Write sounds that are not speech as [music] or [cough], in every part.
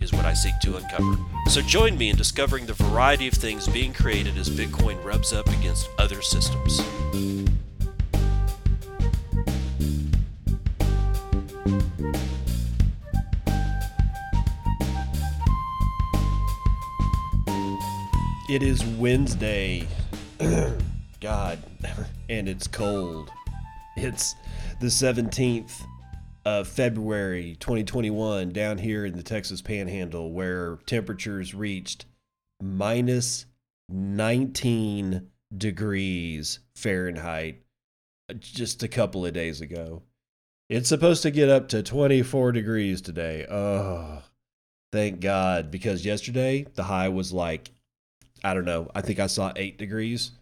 is what I seek to uncover. So join me in discovering the variety of things being created as Bitcoin rubs up against other systems. It is Wednesday. [clears throat] God, [clears throat] and it's cold. It's the 17th of February 2021 down here in the Texas Panhandle where temperatures reached minus 19 degrees Fahrenheit uh, just a couple of days ago. It's supposed to get up to 24 degrees today. Oh, thank God. Because yesterday the high was like, I don't know, I think I saw eight degrees.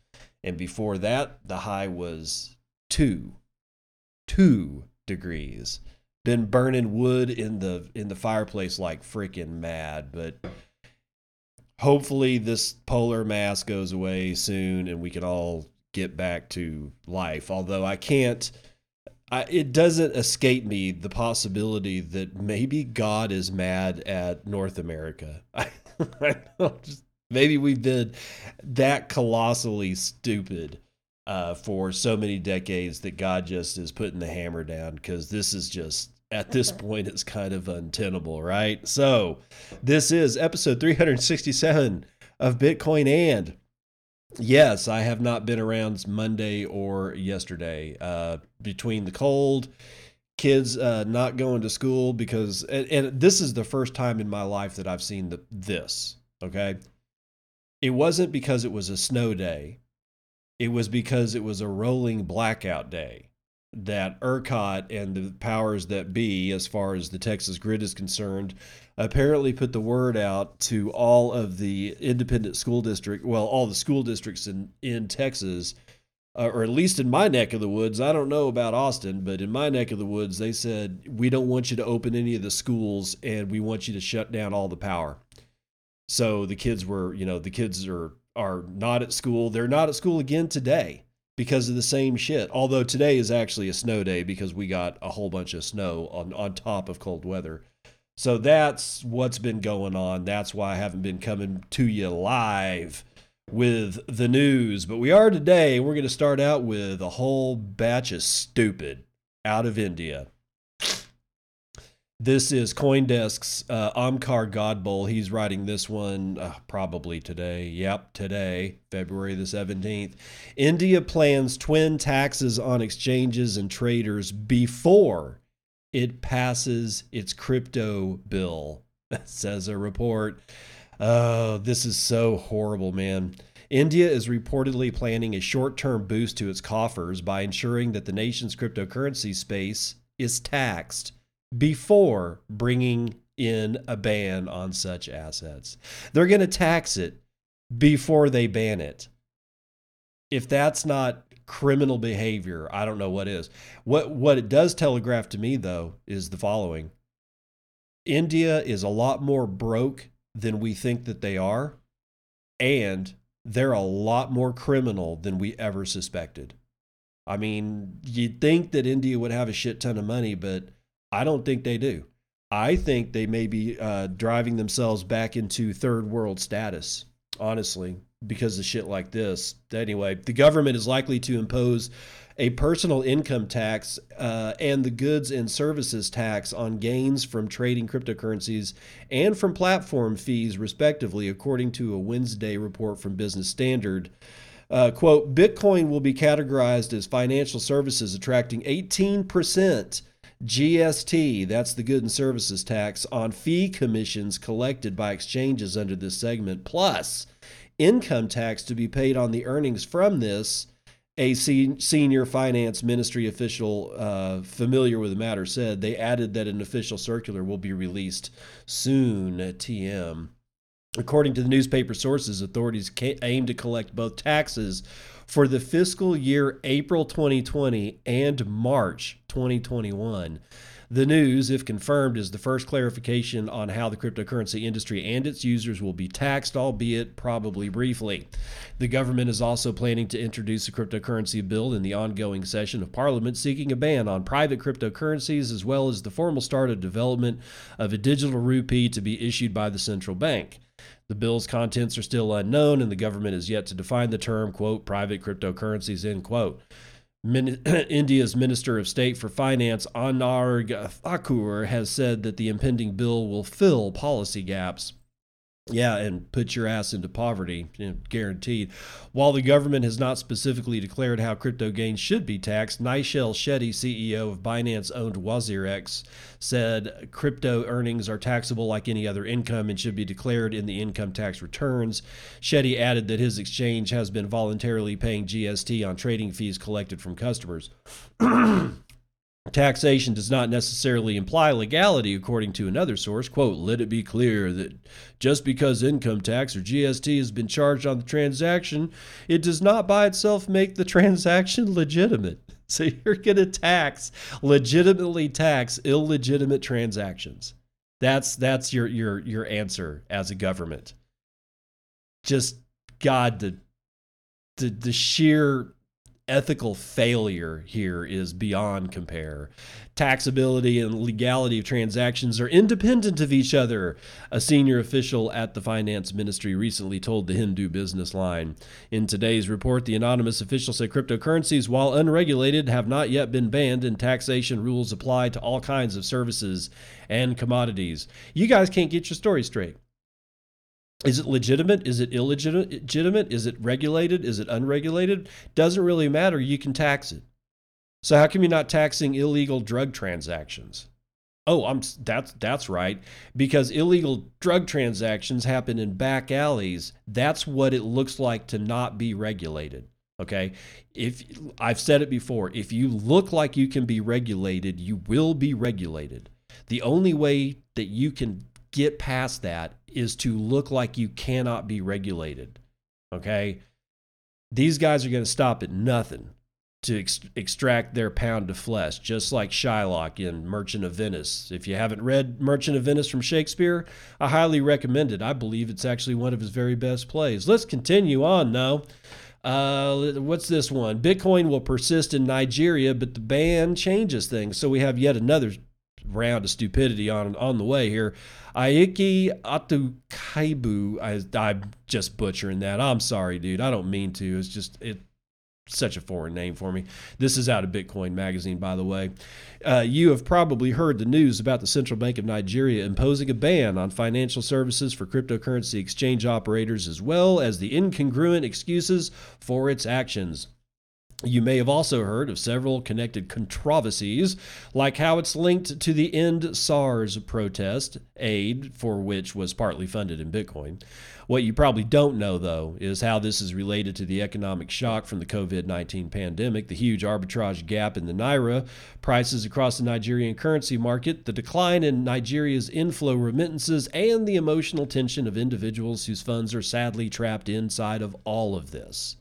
And before that, the high was two. Two degrees been burning wood in the in the fireplace like freaking mad but hopefully this polar mass goes away soon and we can all get back to life. Although i can't I, it doesn't escape me the possibility that maybe god is mad at north america. [laughs] I, I just, maybe we've been that colossally stupid uh, for so many decades that God just is putting the hammer down because this is just at this [laughs] point it's kind of untenable, right? So, this is episode 367 of Bitcoin and yes, I have not been around Monday or yesterday. Uh, between the cold, kids uh, not going to school because, and, and, this is the first time in my life that I've seen the, this. Okay, it wasn't because it was a snow day; it was because it was a rolling blackout day that ERCOT and the powers that be, as far as the Texas grid is concerned, apparently put the word out to all of the independent school district, well, all the school districts in in Texas, uh, or at least in my neck of the woods. I don't know about Austin, but in my neck of the woods, they said we don't want you to open any of the schools, and we want you to shut down all the power. So the kids were, you know, the kids are are not at school. They're not at school again today because of the same shit. Although today is actually a snow day because we got a whole bunch of snow on, on top of cold weather. So that's what's been going on. That's why I haven't been coming to you live with the news. But we are today. We're going to start out with a whole batch of stupid out of India. This is Coindesk's uh, Omkar Godbole. He's writing this one uh, probably today. Yep, today, February the 17th. India plans twin taxes on exchanges and traders before it passes its crypto bill, [laughs] says a report. Oh, this is so horrible, man. India is reportedly planning a short term boost to its coffers by ensuring that the nation's cryptocurrency space is taxed before bringing in a ban on such assets. They're going to tax it before they ban it. If that's not criminal behavior, I don't know what is. What what it does telegraph to me though is the following. India is a lot more broke than we think that they are, and they're a lot more criminal than we ever suspected. I mean, you'd think that India would have a shit ton of money, but I don't think they do. I think they may be uh, driving themselves back into third world status, honestly, because of shit like this. Anyway, the government is likely to impose a personal income tax uh, and the goods and services tax on gains from trading cryptocurrencies and from platform fees, respectively, according to a Wednesday report from Business Standard. Uh, quote, Bitcoin will be categorized as financial services, attracting 18% GST, that's the good and services tax, on fee commissions collected by exchanges under this segment, plus income tax to be paid on the earnings from this. A senior finance ministry official uh, familiar with the matter said they added that an official circular will be released soon. TM. According to the newspaper sources, authorities aim to collect both taxes for the fiscal year April 2020 and March 2021. The news, if confirmed, is the first clarification on how the cryptocurrency industry and its users will be taxed, albeit probably briefly. The government is also planning to introduce a cryptocurrency bill in the ongoing session of Parliament, seeking a ban on private cryptocurrencies as well as the formal start of development of a digital rupee to be issued by the central bank. The bill's contents are still unknown, and the government is yet to define the term, quote, private cryptocurrencies, end quote. Min- [clears throat] India's Minister of State for Finance, Anurag Thakur, has said that the impending bill will fill policy gaps yeah, and put your ass into poverty, you know, guaranteed. While the government has not specifically declared how crypto gains should be taxed, Nischal Shetty, CEO of Binance owned WazirX, said crypto earnings are taxable like any other income and should be declared in the income tax returns. Shetty added that his exchange has been voluntarily paying GST on trading fees collected from customers. [clears throat] Taxation does not necessarily imply legality, according to another source. Quote, let it be clear that just because income tax or GST has been charged on the transaction, it does not by itself make the [laughs] transaction legitimate. So you're going to tax, legitimately tax illegitimate transactions. That's that's your your your answer as a government. Just God, the the, the sheer ethical failure here is beyond compare. Taxability and legality of transactions are independent of each other, a senior official at the finance ministry recently told the Hindu business line. In today's report, the anonymous official said cryptocurrencies, while unregulated, have not yet been banned, and taxation rules apply to all kinds of services and commodities. You guys can't get your story straight. Is it legitimate? Is it illegitimate? Is it regulated? Is it unregulated? Doesn't really matter. You can tax it. So how come you're not taxing illegal drug transactions? Oh, I'm that's that's right because illegal drug transactions happen in back alleys. That's what it looks like to not be regulated. Okay? If I've said it before, if you look like you can be regulated, you will be regulated. The only way that you can get past that is to look like you cannot be regulated. Okay? These guys are going to stop at nothing to ex- extract their pound of flesh, just like Shylock in Merchant of Venice. If you haven't read Merchant of Venice from Shakespeare, I highly recommend it. I believe it's actually one of his very best plays. Let's continue on now. Uh, what's this one? Bitcoin will persist in Nigeria, but the ban changes things. So we have yet another round of stupidity on on the way here. Aiki Atukaibu. I, I'm just butchering that. I'm sorry, dude. I don't mean to. It's just it such a foreign name for me. This is out of Bitcoin Magazine, by the way. Uh, you have probably heard the news about the Central Bank of Nigeria imposing a ban on financial services for cryptocurrency exchange operators, as well as the incongruent excuses for its actions. You may have also heard of several connected controversies, like how it's linked to the End SARS protest, aid for which was partly funded in Bitcoin. What you probably don't know, though, is how this is related to the economic shock from the COVID 19 pandemic, the huge arbitrage gap in the Naira, prices across the Nigerian currency market, the decline in Nigeria's inflow remittances, and the emotional tension of individuals whose funds are sadly trapped inside of all of this.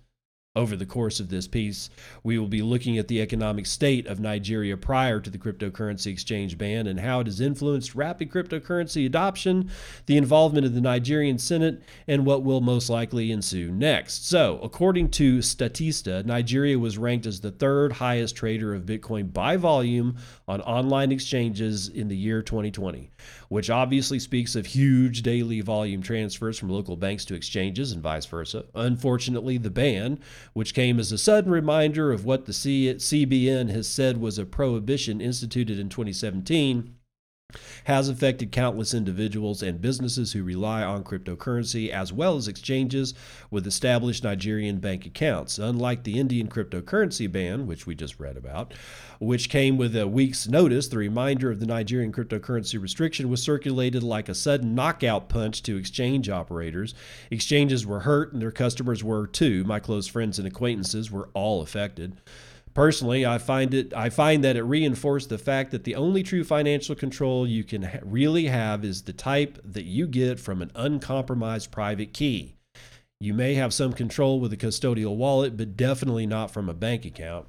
Over the course of this piece, we will be looking at the economic state of Nigeria prior to the cryptocurrency exchange ban and how it has influenced rapid cryptocurrency adoption, the involvement of the Nigerian Senate, and what will most likely ensue next. So, according to Statista, Nigeria was ranked as the third highest trader of Bitcoin by volume on online exchanges in the year 2020, which obviously speaks of huge daily volume transfers from local banks to exchanges and vice versa. Unfortunately, the ban which came as a sudden reminder of what the CBN has said was a prohibition instituted in 2017 has affected countless individuals and businesses who rely on cryptocurrency as well as exchanges with established Nigerian bank accounts. Unlike the Indian cryptocurrency ban, which we just read about, which came with a week's notice, the reminder of the Nigerian cryptocurrency restriction was circulated like a sudden knockout punch to exchange operators. Exchanges were hurt and their customers were too. My close friends and acquaintances were all affected. Personally, I find it I find that it reinforced the fact that the only true financial control you can ha- really have is the type that you get from an uncompromised private key. You may have some control with a custodial wallet, but definitely not from a bank account.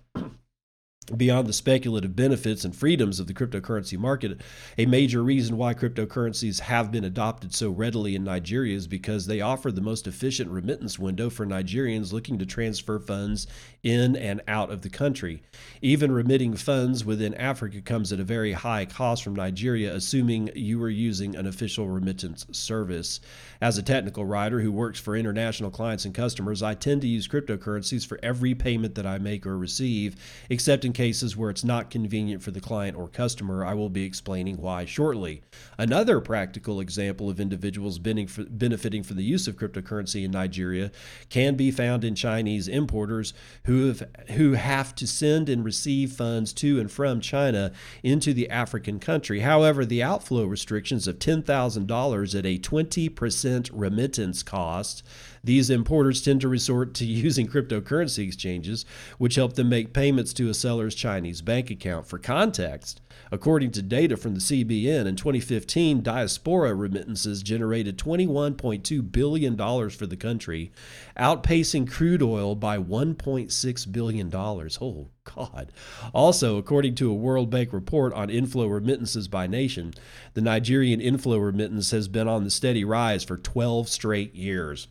Beyond the speculative benefits and freedoms of the cryptocurrency market, a major reason why cryptocurrencies have been adopted so readily in Nigeria is because they offer the most efficient remittance window for Nigerians looking to transfer funds in and out of the country. Even remitting funds within Africa comes at a very high cost from Nigeria, assuming you are using an official remittance service. As a technical writer who works for international clients and customers, I tend to use cryptocurrencies for every payment that I make or receive, except in cases where it's not convenient for the client or customer. I will be explaining why shortly. Another practical example of individuals benefiting from the use of cryptocurrency in Nigeria can be found in Chinese importers who have who have to send and receive funds to and from China into the African country. However, the outflow restrictions of $10,000 at a 20% remittance cost these importers tend to resort to [laughs] using cryptocurrency exchanges, which help them make payments to a seller's Chinese bank account. For context, according to data from the CBN, in 2015, diaspora remittances generated $21.2 billion for the country, outpacing crude oil by $1.6 billion. Oh, God. Also, according to a World Bank report on inflow remittances by nation, the Nigerian inflow remittance has been on the steady rise for 12 straight years.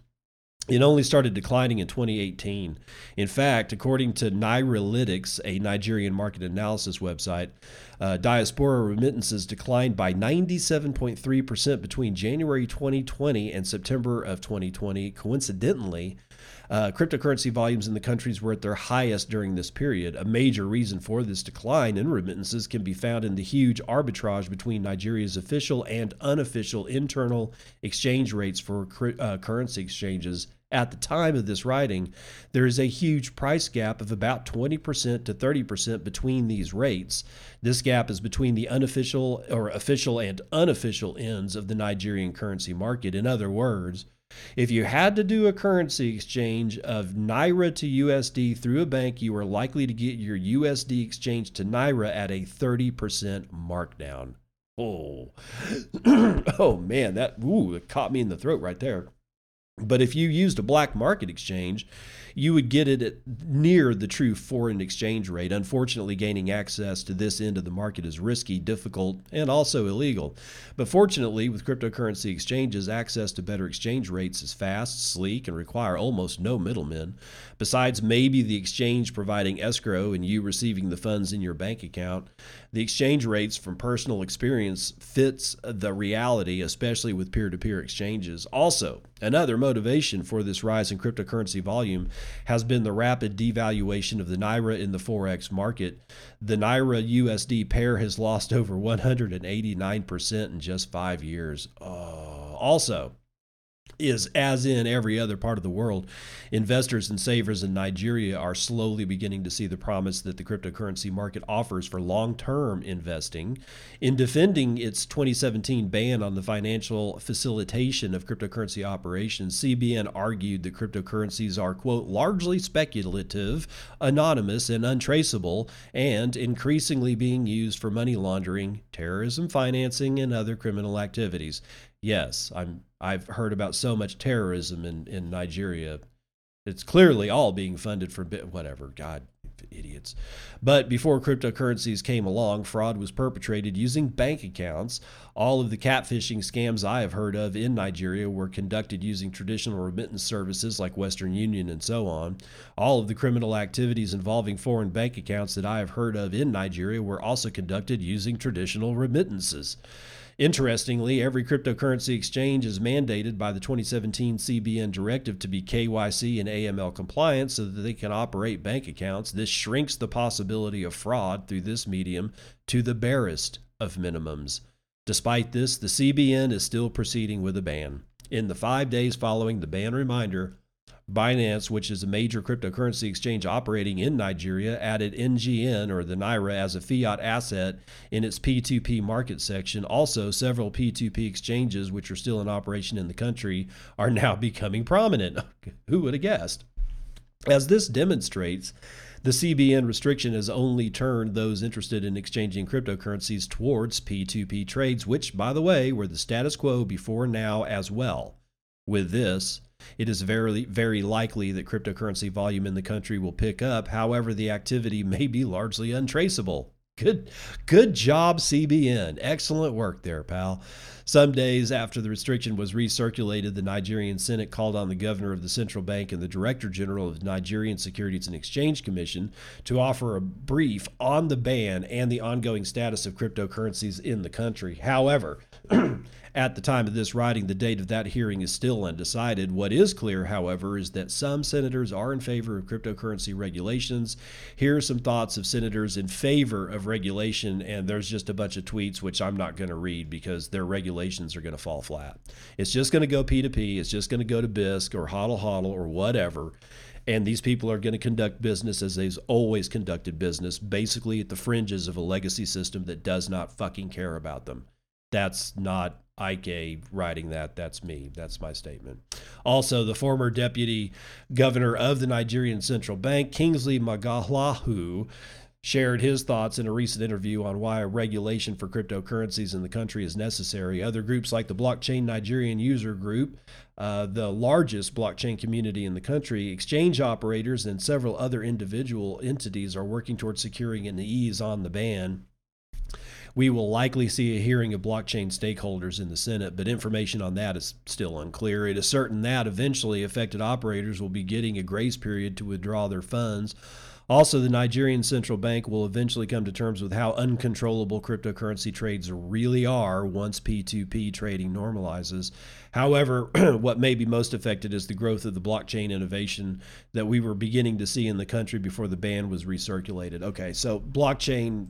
It only started declining in 2018. In fact, according to Nairalytics, a Nigerian market analysis website, uh, diaspora remittances declined by 97.3% between January 2020 and September of 2020. Coincidentally, uh, cryptocurrency volumes in the countries were at their highest during this period. A major reason for this decline in remittances can be found in the huge arbitrage between Nigeria's official and unofficial internal exchange rates for uh, currency exchanges at the time of this writing, there is a huge price gap of about 20% to 30% between these rates. This gap is between the unofficial or official and unofficial ends of the Nigerian currency market. In other words, if you had to do a currency exchange of Naira to USD through a bank, you are likely to get your USD exchange to Naira at a 30% markdown. Oh, [clears throat] oh man, that ooh, it caught me in the throat right there. But if you used a black market exchange, you would get it at near the true foreign exchange rate. Unfortunately, gaining access to this end of the market is risky, difficult, and also illegal. But fortunately, with cryptocurrency exchanges, access to better exchange rates is fast, sleek, and require almost no middlemen. Besides maybe the exchange providing escrow and you receiving the funds in your bank account, the exchange rates from personal experience fits the reality, especially with peer-to-peer exchanges. Also, another motivation for this rise in cryptocurrency volume has been the rapid devaluation of the naira in the forex market. The naira USD pair has lost over 189% in just 5 years. Oh, also, is as in every other part of the world, investors and savers in Nigeria are slowly beginning to see the promise that the cryptocurrency market offers for long term investing. In defending its 2017 ban on the financial facilitation of cryptocurrency operations, CBN argued that cryptocurrencies are, quote, largely speculative, anonymous, and untraceable, and increasingly being used for money laundering, terrorism financing, and other criminal activities. Yes, I'm I've heard about so much terrorism in, in Nigeria. It's clearly all being funded for bit, whatever. God, idiots. But before cryptocurrencies came along, fraud was perpetrated using bank accounts. All of the catfishing scams I have heard of in Nigeria were conducted using traditional remittance services like Western Union and so on. All of the criminal activities involving foreign bank accounts that I have heard of in Nigeria were also conducted using traditional remittances. Interestingly, every cryptocurrency exchange is mandated by the 2017 CBN directive to be KYC and AML compliant so that they can operate bank accounts. This shrinks the possibility of fraud through this medium to the barest of minimums. Despite this, the CBN is still proceeding with a ban. In the five days following the ban reminder, Binance, which is a major cryptocurrency exchange operating in Nigeria, added NGN or the Naira as a fiat asset in its P2P market section. Also, several P2P exchanges, which are still in operation in the country, are now [laughs] becoming prominent. [laughs] Who would have guessed? As this demonstrates, the CBN restriction has only turned those interested in exchanging cryptocurrencies towards P2P trades, which, by the way, were the status quo before now as well. With this, it is very, very likely that cryptocurrency volume in the country will pick up. However, the activity [laughs] may be largely untraceable. Good, good job, CBN. Excellent work there, pal. Some days after the restriction was recirculated, the Nigerian Senate called on the governor of the central bank and the director general of Nigerian Securities and Exchange Commission to offer a brief on the ban and the ongoing status of cryptocurrencies in the country. However, [clears throat] At the time of this writing, the date of that hearing is still undecided. What is clear, however, is that some senators are in favor of cryptocurrency regulations. Here are some thoughts of senators in favor of regulation, and there's just a bunch of tweets which I'm not going to read because their regulations are going to fall flat. It's just going to go P2P, it's just going to go to Bisq or HODL HODL or whatever and these people are going to conduct business as they've always conducted business, basically at the fringes of a legacy system that does not fucking care about them. That's not Ike writing that. That's me. That's my statement. Also, the former deputy governor of the Nigerian Central Bank, Kingsley Moghalu, shared his thoughts in a recent interview on why a regulation for cryptocurrencies in the country is necessary. Other groups like the Blockchain Nigerian User Group, uh, the largest blockchain community in the country, exchange operators, and several other individual entities are working towards securing an ease on the ban. We will likely see a hearing of blockchain stakeholders in the Senate, but information on that is still unclear. It is certain that eventually affected operators will be getting a grace period to withdraw their funds. Also, the Nigerian central bank will eventually come to terms with how uncontrollable cryptocurrency trades really are once P2P trading normalizes. However, [clears throat] what may be most affected is the growth of the blockchain innovation that we were beginning to see in the country before the ban was recirculated. Okay, so blockchain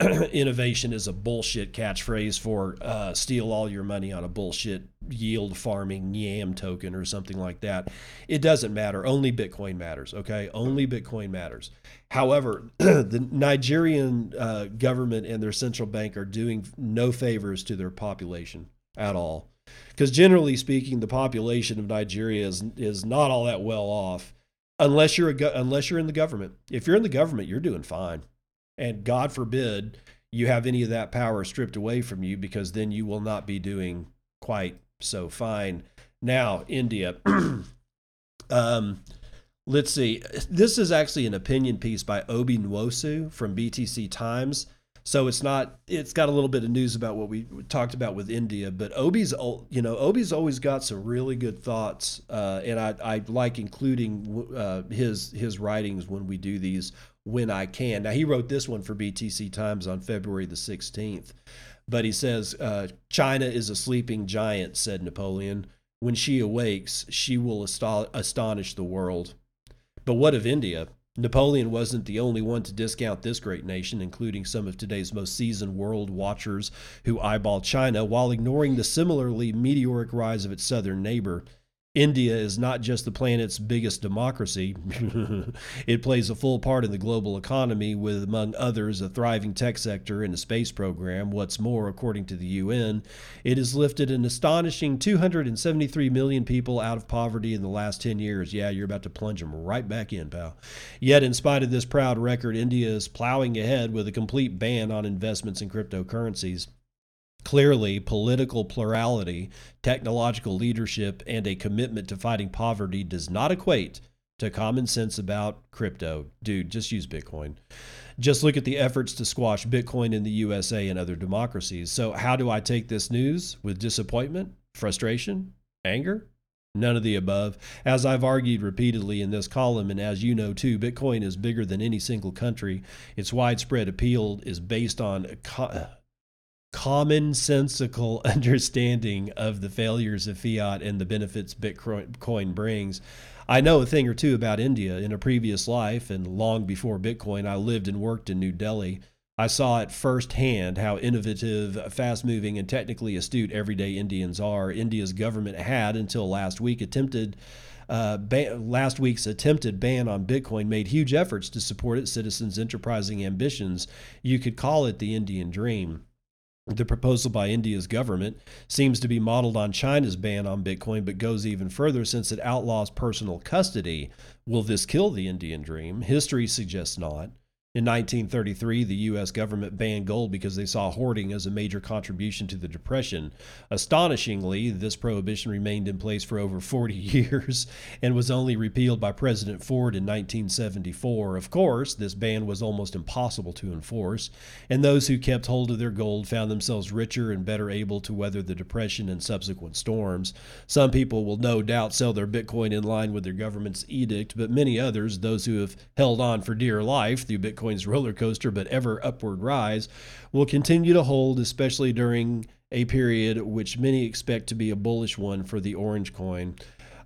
[clears throat] innovation is a bullshit catchphrase for uh, steal all your money on a bullshit yield farming yam token or something like that. It doesn't matter. Only Bitcoin matters. Okay, only Bitcoin matters. However, [clears throat] the Nigerian uh, government and their central bank are doing no favors to their population at all, because generally speaking, the population of Nigeria is is not all that well off, unless you're a unless you're in the government. If you're in the government, you're doing fine and God forbid you have any of that power stripped away from you because then you will not be doing quite so fine. Now, India. [clears throat] um, let's see. This is actually an opinion piece by Obi Nwosu from BTC Times. So it's not. It's got a little bit of news about what we talked about with India, but Obi's, you know, Obi's always got some really good thoughts, uh, and I, I like including uh, his his writings when we do these when I can. Now, he wrote this one for BTC Times on February the 16th, but he says, uh, China is a sleeping giant, said Napoleon. When she awakes, she will astonish the world. But what of India? Napoleon wasn't the only one to discount this great nation, including some of today's most seasoned world watchers who eyeball China while ignoring the similarly meteoric rise of its southern neighbor. India is not just the planet's biggest democracy. [laughs] it plays a full part in the global economy, with, among others, a thriving tech sector and a space program. What's more, according to the UN, it has lifted an astonishing 273 million people out of poverty in the last 10 years. Yeah, you're about to plunge them right back in, pal. Yet, in spite of this proud record, India is plowing ahead with a complete ban on investments in cryptocurrencies. Clearly, political plurality, technological leadership, and a commitment to fighting poverty does not equate to common sense about crypto. Dude, just use Bitcoin. Just look at the efforts to squash Bitcoin in the USA and other democracies. So, how do I take this news? With disappointment, frustration, anger? None of the above. As I've argued repeatedly in this column, and as you know too, Bitcoin is bigger than any single country. Its widespread appeal is based on commonsensical [laughs] understanding of the failures of fiat and the benefits Bitcoin brings. I know a thing or two about India. In a previous life and long before Bitcoin, I lived and worked in New Delhi. I saw at firsthand how innovative, fast moving, and technically astute everyday Indians are. India's government had, until last week, attempted. Uh, ban- last week's attempted ban on Bitcoin made huge efforts to support its citizens' enterprising ambitions. You could call it the Indian dream. The proposal by India's government seems to be modeled on China's ban on Bitcoin, but goes even further since it outlaws personal custody. Will this kill the Indian dream? History suggests not. In 1933, the U.S. government banned gold because they saw hoarding as a major contribution to the Depression. Astonishingly, this prohibition remained in place for over 40 [laughs] years and was only repealed by President Ford in 1974. Of course, this ban was almost impossible to enforce, and those who kept hold of their gold found themselves richer and better able to weather the Depression and subsequent storms. Some people will no doubt sell their Bitcoin in line with their government's edict, but many others, those who have held on for dear life through Bitcoin, Bitcoin's roller coaster but ever upward rise will continue to hold, especially during a period which many expect to be a bullish one for the orange coin.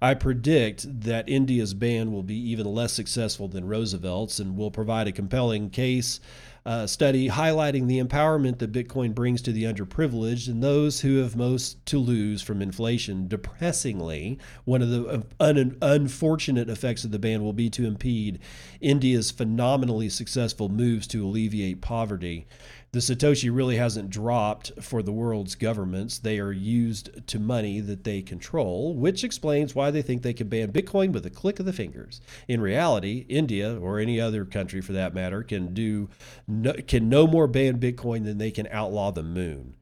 I predict that India's ban will be even less successful than Roosevelt's and will provide a compelling case uh, study highlighting the empowerment that Bitcoin brings to the underprivileged and those who have most to lose from inflation. Depressingly, one of the uh, un- unfortunate effects of the ban will be to impede India's phenomenally successful moves to alleviate poverty the Satoshi really hasn't dropped for the world's governments. They are used to money that they control, which explains why they think they can ban Bitcoin with a click of the fingers. In reality, India or any other country for that matter can do no, can no more ban Bitcoin than they can outlaw the moon.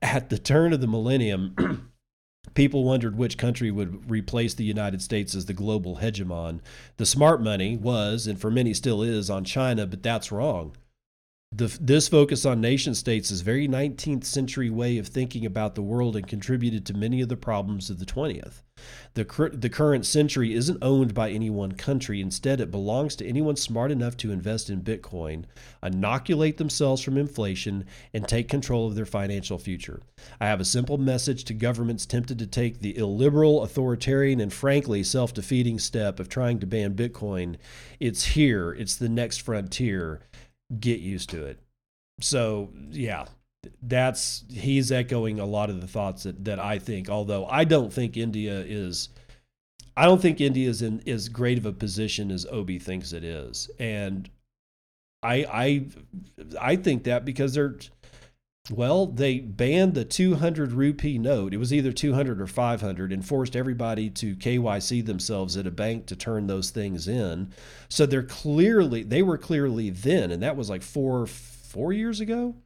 At the turn of the millennium, [clears throat] people wondered which country would replace the United States as the global hegemon. The smart money was, and for many still is, on China, but that's wrong. The, this focus on nation states is very 19th century way of thinking about the world and contributed to many of the problems of the 20th. The, the current century isn't owned by any one country. Instead, it belongs to anyone smart enough to invest in Bitcoin, inoculate themselves from inflation, and take control of their financial future. I have a simple message to governments tempted to take the illiberal, authoritarian, and frankly self defeating step of trying to ban Bitcoin. It's here, it's the next frontier get used to it. So yeah, that's he's echoing a lot of the thoughts that that I think. Although I don't think India is, I don't think India is in as great of a position as Obi thinks it is, and I I I think that because they're well, they banned the 200 rupee note. It was either 200 or 500 and forced everybody to KYC themselves at a bank to turn those things in. So they're clearly, they were clearly then, and that was like four, four years ago,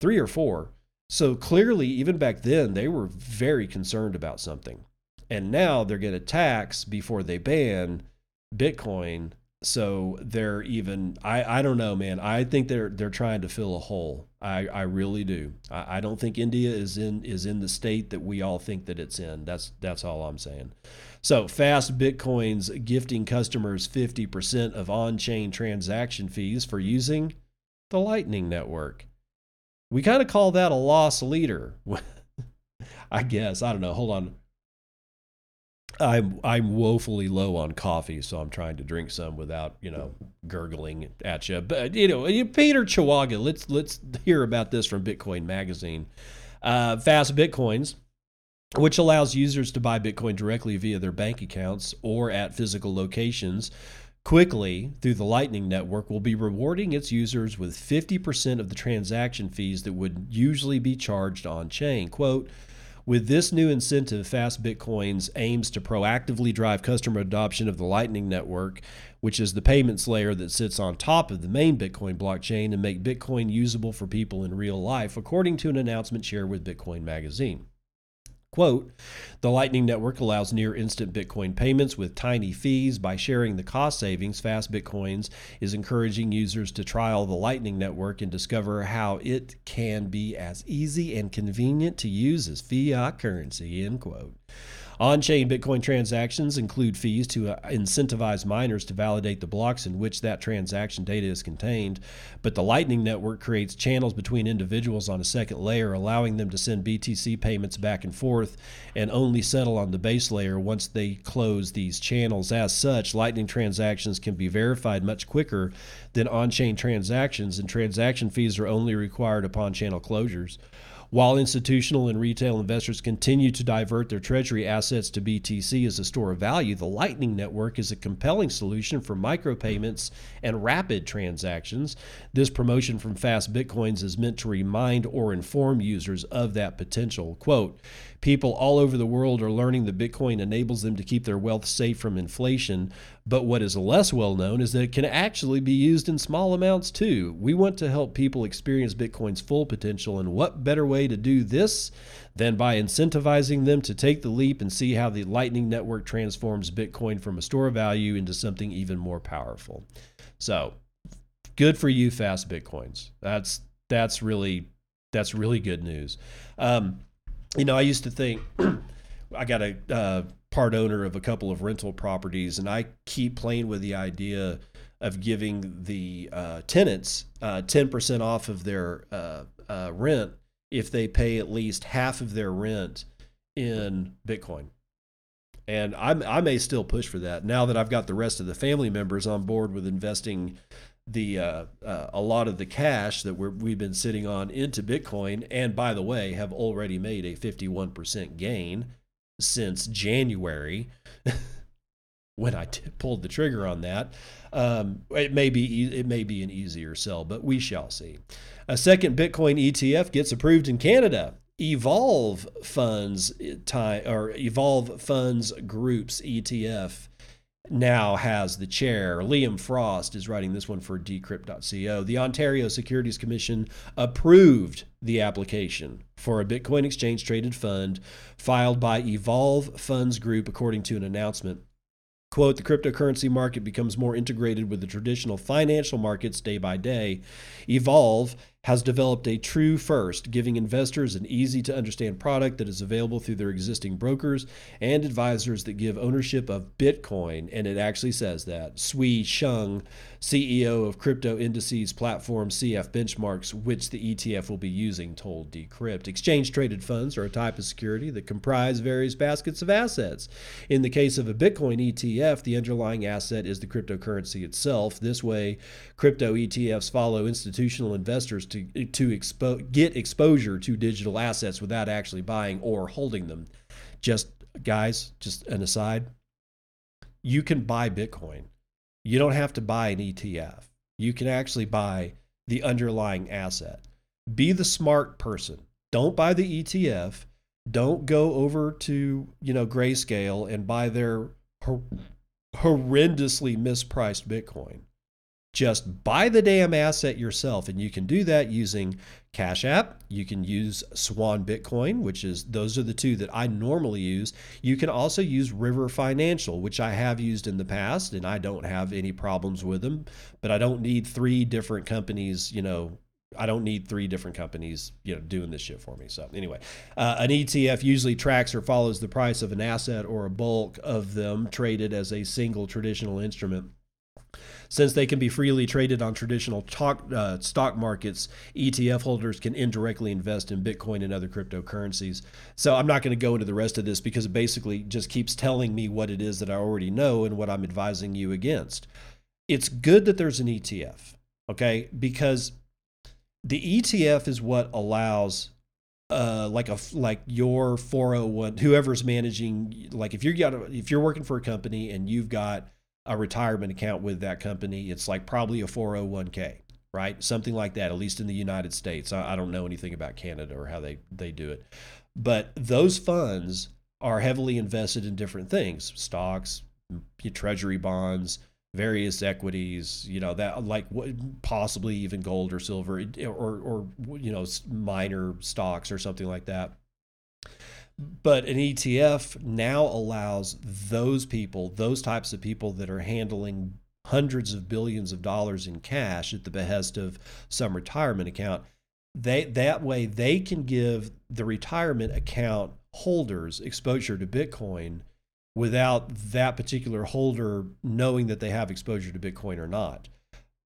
three or four. So clearly, even back then, they were very concerned about something. And now they're going to tax before they ban Bitcoin so they're even I, I don't know man. I think they're they're trying to fill a hole. I i really do. I, I don't think india is in is in the state that we all think that it's in. That's that's all i'm saying. So fast bitcoins gifting customers 50% of on-chain transaction fees for using the lightning network. We kind of call that a loss leader. [laughs] I guess. I don't know. Hold on I'm I'm woefully low on coffee, so I'm trying to drink some without you know gurgling at you. But you know, Peter Chawaga, let's let's hear about this from Bitcoin Magazine. Uh, Fast Bitcoins, which allows users to buy Bitcoin directly via their bank accounts or at physical locations quickly through the Lightning Network, will be rewarding its users with 50% of the transaction fees that would usually be charged on chain. Quote with this new incentive, Fast Bitcoins aims to proactively drive customer adoption of the Lightning Network, which is the payments layer that sits on top of the main Bitcoin blockchain, and make Bitcoin usable for people in real life, according to an announcement shared with Bitcoin Magazine. Quote, the Lightning Network allows near instant Bitcoin payments with tiny fees. By sharing the cost savings, Fast Bitcoins is encouraging users to trial the Lightning Network and discover how it can be as easy and convenient to use as fiat currency, end quote. On chain Bitcoin transactions include fees to uh, incentivize miners to validate the blocks in which that transaction data is contained. But the Lightning Network creates channels between individuals on a second layer, allowing them to send BTC payments back and forth and only settle on the base layer once they close these channels. As such, Lightning transactions can be verified much quicker than on chain transactions, and transaction fees are only required upon channel closures. While institutional and retail investors continue to divert their treasury assets to BTC as a store of value, the Lightning Network is a compelling solution for micropayments and rapid transactions. This promotion from Fast Bitcoins is meant to remind or inform users of that potential. Quote, People all over the world are learning that Bitcoin enables them to keep their wealth safe from inflation. But what is less well known is that it can actually be used in small amounts too. We want to help people experience Bitcoin's full potential, and what better way to do this than by incentivizing them to take the leap and see how the Lightning Network transforms Bitcoin from a store of value into something even more powerful. So, good for you, fast Bitcoins. That's that's really that's really good news. Um, you know, I used to think [clears throat] I got a uh, part owner of a couple of rental properties, and I keep playing with the idea of giving the uh, tenants uh, ten percent off of their uh, uh, rent if they pay at least half of their rent in Bitcoin. And I'm, I may still push for that now that I've got the rest of the family members on board with investing the uh, uh, a lot of the cash that we've been sitting on into Bitcoin, and by the way, have already made a 51% gain since January. [laughs] when I t- pulled the trigger on that, um, it may be it may be an easier sell, but we shall see. A second Bitcoin ETF gets approved in Canada. Evolve Funds time or Evolve Funds Groups ETF now has the chair. Liam Frost is writing this one for decrypt.co. The Ontario Securities Commission approved the application for a Bitcoin exchange traded fund filed by Evolve Funds Group, according to an announcement. Quote, the cryptocurrency market becomes more integrated with the traditional financial markets day by day. Evolve has developed a true first, giving investors an easy to understand product that is available through their existing brokers and advisors that give ownership of Bitcoin. And it actually says that. Sui Chung, CEO of crypto indices platform CF Benchmarks, which the ETF will be using, told Decrypt. Exchange traded funds are a type of security that comprise various baskets of assets. In the case of a Bitcoin ETF, the underlying asset is the cryptocurrency itself. This way, crypto ETFs follow institutional investors to to expo- get exposure to digital assets without actually buying or holding them. Just guys, just an aside, you can buy Bitcoin. You don't have to buy an ETF. You can actually buy the underlying asset. Be the smart person. Don't buy the ETF. Don't go over to, you know, Grayscale and buy their horrendously mispriced Bitcoin just buy the damn asset yourself and you can do that using cash app you can use swan bitcoin which is those are the two that i normally use you can also use river financial which i have used in the past and i don't have any problems with them but i don't need three different companies you know I don't need three different companies, you know, doing this shit for me. So anyway, uh, an ETF usually tracks or follows the price of an asset or a bulk of them traded as a single traditional instrument. Since they can be freely traded on traditional talk, uh, stock markets, ETF holders can indirectly invest in Bitcoin and other cryptocurrencies. So I'm not going to go into the rest of this because it basically just keeps telling me what it is that I already know and what I'm advising you against. It's good that there's an ETF, okay? Because the ETF is what allows uh, like a like your 401 whoever's managing like if you're if you're working for a company and you've got a retirement account with that company. It's like probably a 401k, right? Something like that, at least in the United States. I, I don't know anything about Canada or how they, they do it. But those funds are heavily invested in different things stocks, mm, treasury bonds, various equities, you know, that like possibly even gold or silver or, or, you know, minor stocks or something like that. But an ETF now allows those people, those types of people that are handling hundreds of billions of dollars in cash at the behest of some retirement account, they that way they can give the retirement account holders exposure to Bitcoin without that particular holder knowing that they have exposure to Bitcoin or not.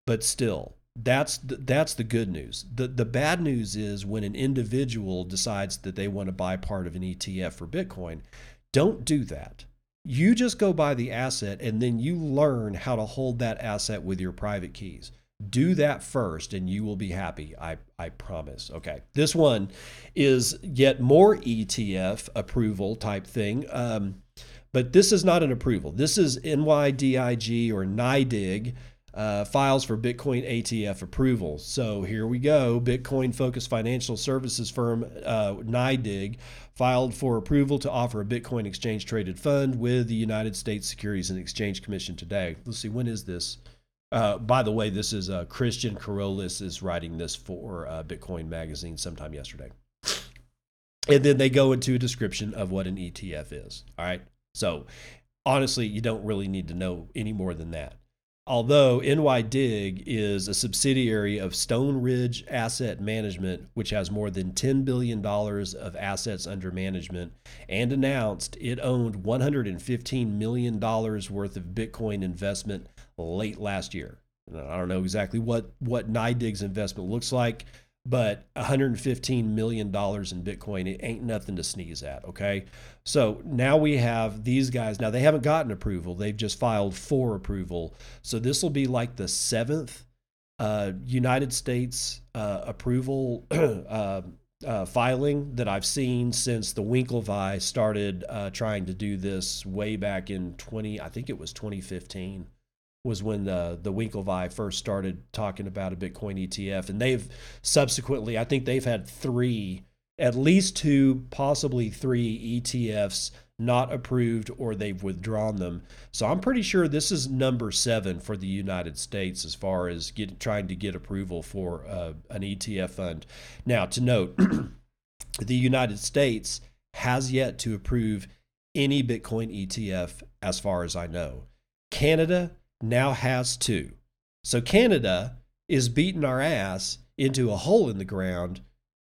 But still, that's the, that's the good news. The the bad news is when an individual decides that they want to buy part of an ETF for Bitcoin, don't do that. You just go buy the asset and then you learn how to hold that asset with your private keys. Do that first and you will be happy. I, I promise. Okay. This one is yet more ETF approval type thing. Um, but this is not an approval. This is NYDIG or NYDIG uh, files for Bitcoin ATF approval. So here we go. Bitcoin focused financial services firm uh, NYDIG filed for approval to offer a Bitcoin exchange traded fund with the United States Securities and Exchange Commission today. Let's see, when is this? Uh, by the way, this is uh, Christian Keroles is writing this for uh, Bitcoin Magazine sometime yesterday. And then they go into a description of what an ETF is. All right. So honestly, you don't really need to know any more than that. Although NYDIG is a subsidiary of Stone Ridge Asset Management, which has more than $10 billion of assets under management, and announced it owned $115 million worth of Bitcoin investment late last year. I don't know exactly what, what NYDIG's investment looks like, but 115 million dollars in bitcoin it ain't nothing to sneeze at okay? So now we have these guys now they haven't gotten approval they've just filed for approval. So this will be like the seventh uh, united states uh, approval [clears throat] uh, uh, filing that i've seen since the winklevi started uh, trying to do this way back in 20 i think it was 2015 was when the the Winklevi first started talking about a Bitcoin ETF, and they've subsequently, I think they've had three, at least two, possibly three ETFs not approved or they've withdrawn them. So I'm pretty sure this is number seven for the United States as far as get, trying to get approval for uh, an ETF fund. Now, to note, [clears throat] the United States has yet to approve any Bitcoin ETF as far as I know. Canada now has two. So Canada is beating our ass into a hole in the ground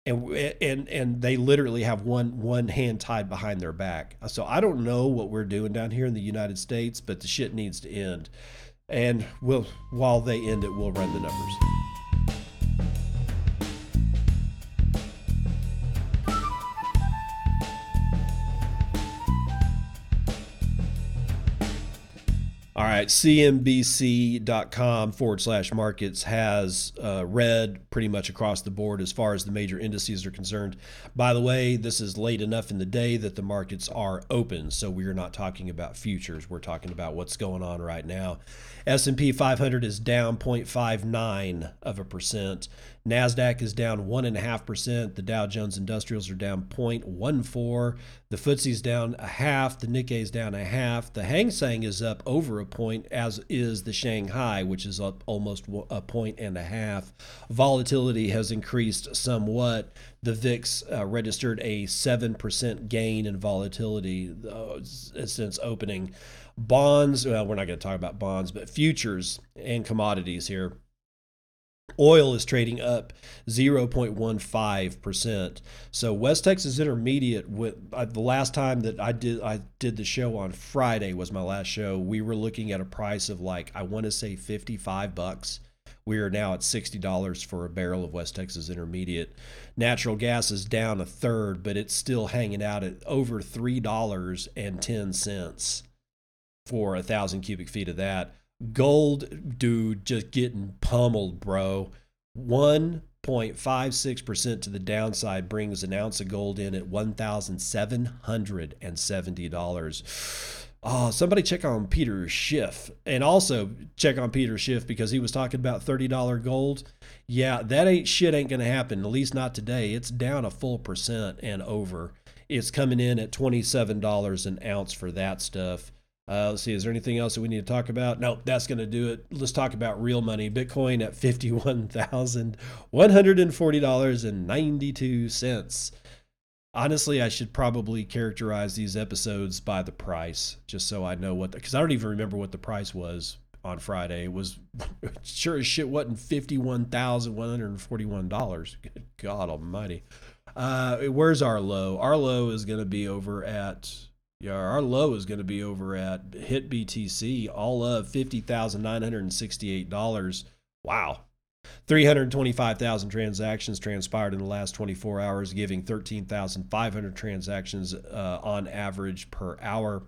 and and and they literally have one one hand tied behind their back. So I don't know what we're doing down here in the United States, but the shit needs to end. And we'll while they end it, we'll run the numbers. All right, CNBC.com forward slash markets has uh, red pretty much across the board as far as the major indices are concerned. By the way, this is late enough in the day that the markets are open, so we are not talking about futures. We're talking about what's going on right now. S&P 500 is down 0.59 of a percent. Nasdaq is down one and a half percent. The Dow Jones Industrials are down 0.14. The FTSE's down a half. The Nikkei is down a half. The Hang Seng is up over a point, as is the Shanghai, which is up almost a point and a half. Volatility has increased somewhat. The VIX uh, registered a seven percent gain in volatility uh, since opening. Bonds, well, we're not going to talk about bonds, but futures and commodities here Oil is trading up 0.15%. So West Texas Intermediate with uh, the last time that I did I did the show on Friday was my last show. We were looking at a price of like I want to say 55 bucks. We are now at $60 for a barrel of West Texas Intermediate. Natural gas is down a third, but it's still hanging out at over $3.10 for a thousand cubic feet of that. Gold, dude, just getting pummeled, bro. 1.56% to the downside brings an ounce of gold in at $1,770. Oh, ah, somebody check on Peter Schiff. And also check on Peter Schiff because he was talking about $30 gold. Yeah, that ain't shit ain't going to happen, at least not today. It's down a full percent and over. It's coming in at $27 an ounce for that stuff. Uh, let's see, is there anything else that we need to talk about? No, that's going to do it. Let's talk about real money. Bitcoin at $51,140.92. Honestly, I should probably characterize these episodes by the price, just so I know what, because I don't even remember what the price was on Friday. It was [laughs] sure as shit wasn't $51,141. Good God almighty. Uh, where's our low? Our low is going to be over at yeah, our low is going to be over at Hit BTC, all of fifty thousand nine hundred and sixty-eight dollars. Wow, 325,000 transactions transpired in the last 24 hours, giving 13,500 transactions uh, on average per hour.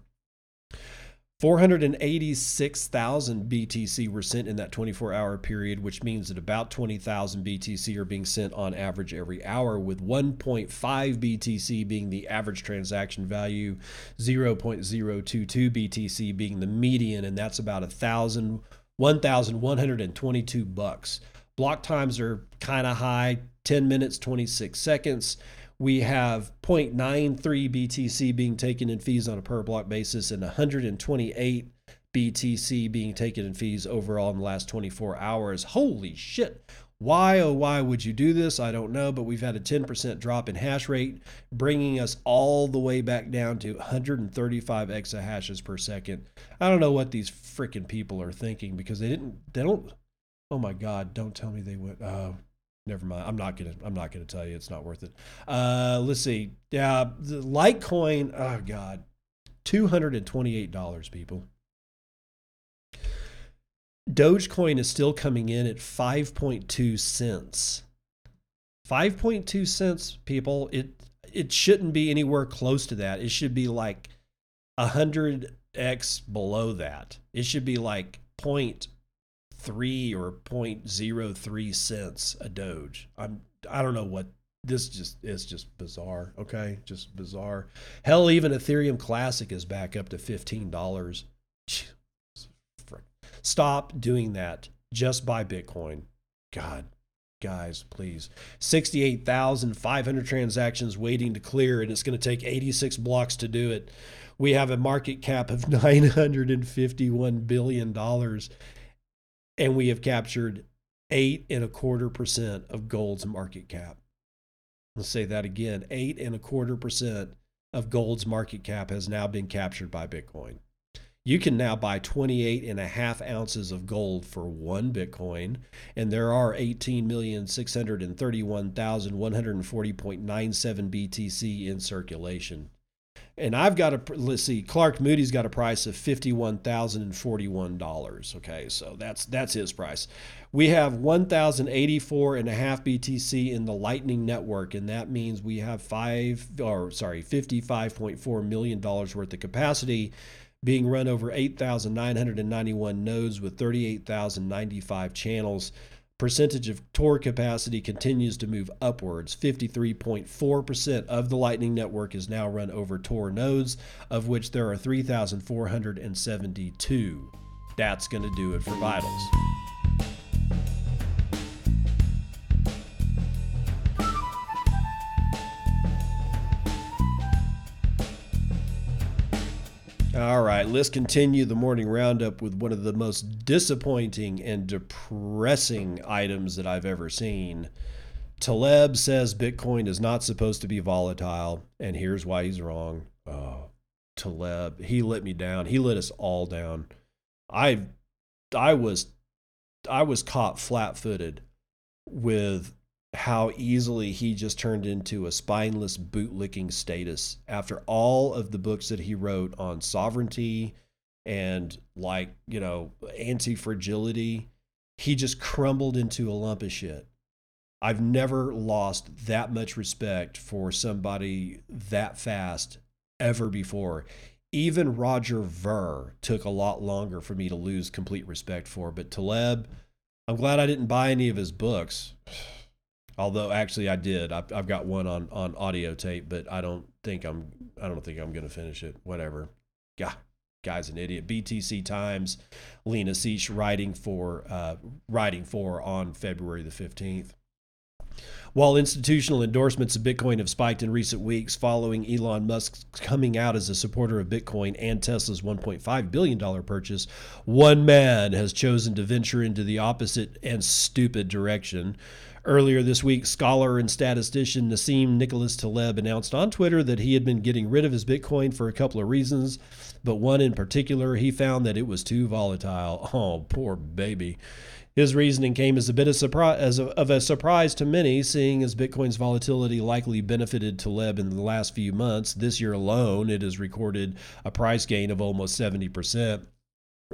486,000 BTC were sent in that 24 hour period, which means that about 20,000 BTC are being sent on average every hour, with 1.5 BTC being the average transaction value, 0.022 BTC being the median, and that's about a thousand. 1,122 bucks. Block times are kind of high 10 minutes, 26 seconds. We have 0.93 BTC being taken in fees on a per block basis and 128 BTC being taken in fees overall in the last 24 hours. Holy shit. Why, oh, why would you do this? I don't know, but we've had a 10% drop in hash rate, bringing us all the way back down to 135 exahashes per second. I don't know what these freaking people are thinking because they didn't, they don't, oh my God, don't tell me they went, uh, never mind. I'm not gonna. I'm not gonna tell you. It's not worth it. Uh, let's see. Yeah, the Litecoin. Oh God, two hundred and twenty-eight dollars, people. Dogecoin is still coming in at 5.2 cents. 5.2 cents, people. It it shouldn't be anywhere close to that. It should be like 100x below that. It should be like 0.3 or 0.03 cents a Doge. I'm I don't know what this just is just bizarre. Okay, just bizarre. Hell, even Ethereum Classic is back up to fifteen dollars. Stop doing that. Just buy Bitcoin. God, guys, please. 68,500 transactions waiting to clear, and it's going to take 86 blocks to do it. We have a market cap of [laughs] $951 billion, and we have captured eight and a quarter percent of gold's market cap. Let's say that again eight and a quarter percent of gold's market cap has now been captured by Bitcoin. You can now buy 28 and a half ounces of gold for one Bitcoin, and there are 18,631,140.97 BTC in circulation. And I've got a let's see, Clark Moody's got a price of fifty-one thousand and forty-one dollars. Okay, so that's that's his price. We have one thousand eighty-four and a half BTC in the Lightning Network, and that means we have five or sorry, fifty-five point four million dollars worth of capacity being run over 8,991 nodes with 38,095 channels. Percentage of Tor capacity continues to move upwards. 53.4% of the Lightning Network is now run over Tor nodes, of which there are 3,472. That's going to do it for Vitals. All right, let's continue the morning roundup with one of the most disappointing and depressing items that I've ever seen. Taleb says Bitcoin is not supposed to be volatile, and here's why he's wrong. Oh, Taleb, he let me down. He let us all down. I, I was, I was caught flat-footed with how easily he just turned into a spineless bootlicking status after all of the books that he wrote on sovereignty and like you know anti-fragility. He just crumbled into a lump of shit. I've never lost that much respect for somebody that fast ever before. Even roger ver took a lot longer for me to lose complete respect for but taleb i'm glad i didn't buy any of his books Although actually I did. I've, I've got one on on audio tape, but I don't think I'm I don't think I'm gonna finish it. Whatever. Yeah, guy's an idiot. BTC Times, Lena Seach writing for uh, writing for on February the fifteenth. While institutional endorsements of Bitcoin have spiked in recent weeks following Elon Musk's coming out as a supporter of Bitcoin and Tesla's $1.5 billion purchase, one man has chosen to venture into the opposite and stupid direction. Earlier this week, scholar and statistician Nassim Nicholas Taleb announced on Twitter that he had been getting rid of his Bitcoin for a couple of reasons, but one in particular, he found that it was too volatile. [laughs] Oh, poor baby. His reasoning came as a bit of, surprise, as a, of a surprise to many, seeing as Bitcoin's volatility likely benefited Taleb in the last few months. This year alone, it has recorded a price gain of almost 70%.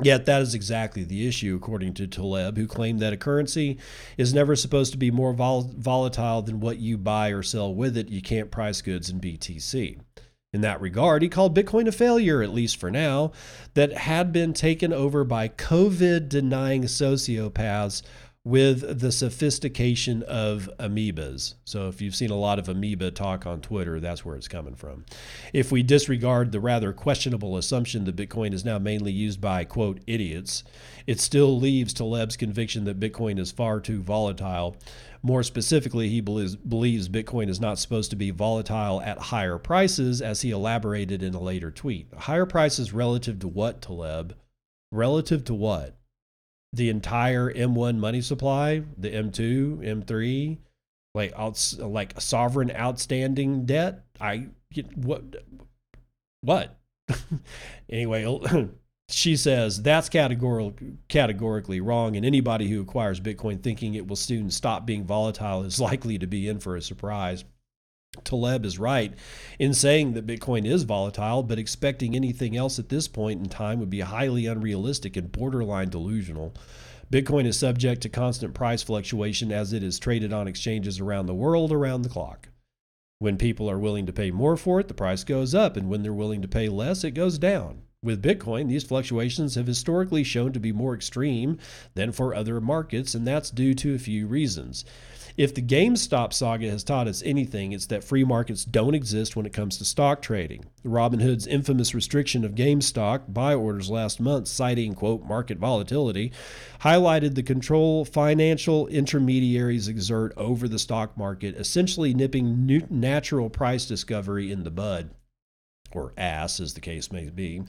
Yet that is exactly the issue, according to Taleb, who claimed that a currency is never supposed to be more vol- volatile than what you buy or sell with it. You can't price goods in BTC. In that regard, he called Bitcoin a failure, at least for now, that had been taken over by COVID denying sociopaths with the sophistication of amoebas. So, if you've seen a lot of amoeba talk on Twitter, that's where it's coming from. If we disregard the rather questionable assumption that Bitcoin is now mainly used by, quote, idiots, it still leaves Taleb's conviction that Bitcoin is far too volatile. More specifically, he believes, believes Bitcoin is not supposed to be volatile at higher prices, as he elaborated in a later tweet. Higher prices relative to what, Taleb? Relative to what? The entire M1 money supply, the M2, M3, like outs, like sovereign outstanding debt. I what what [laughs] anyway. [clears throat] she says that's categorical, categorically wrong, and anybody who acquires Bitcoin thinking it will soon stop being volatile is likely to be in for a surprise. Taleb is right in saying that Bitcoin is volatile, but expecting anything else at this point in time would be highly unrealistic and borderline delusional. Bitcoin is subject to constant price fluctuation as it is traded on exchanges around the world around the clock. When people are willing to pay more for it, the price goes up, and when they're willing to pay less, it goes down. With Bitcoin, these fluctuations have historically shown to be more extreme than for other markets, and that's due to a few reasons. If the GameStop saga has taught us anything, it's that free markets don't exist when it comes to stock trading. Robinhood's infamous restriction of GameStop buy orders last month, citing, quote, market volatility, highlighted the control financial intermediaries exert over the stock market, essentially nipping natural price discovery in the bud or ass, as the case may be.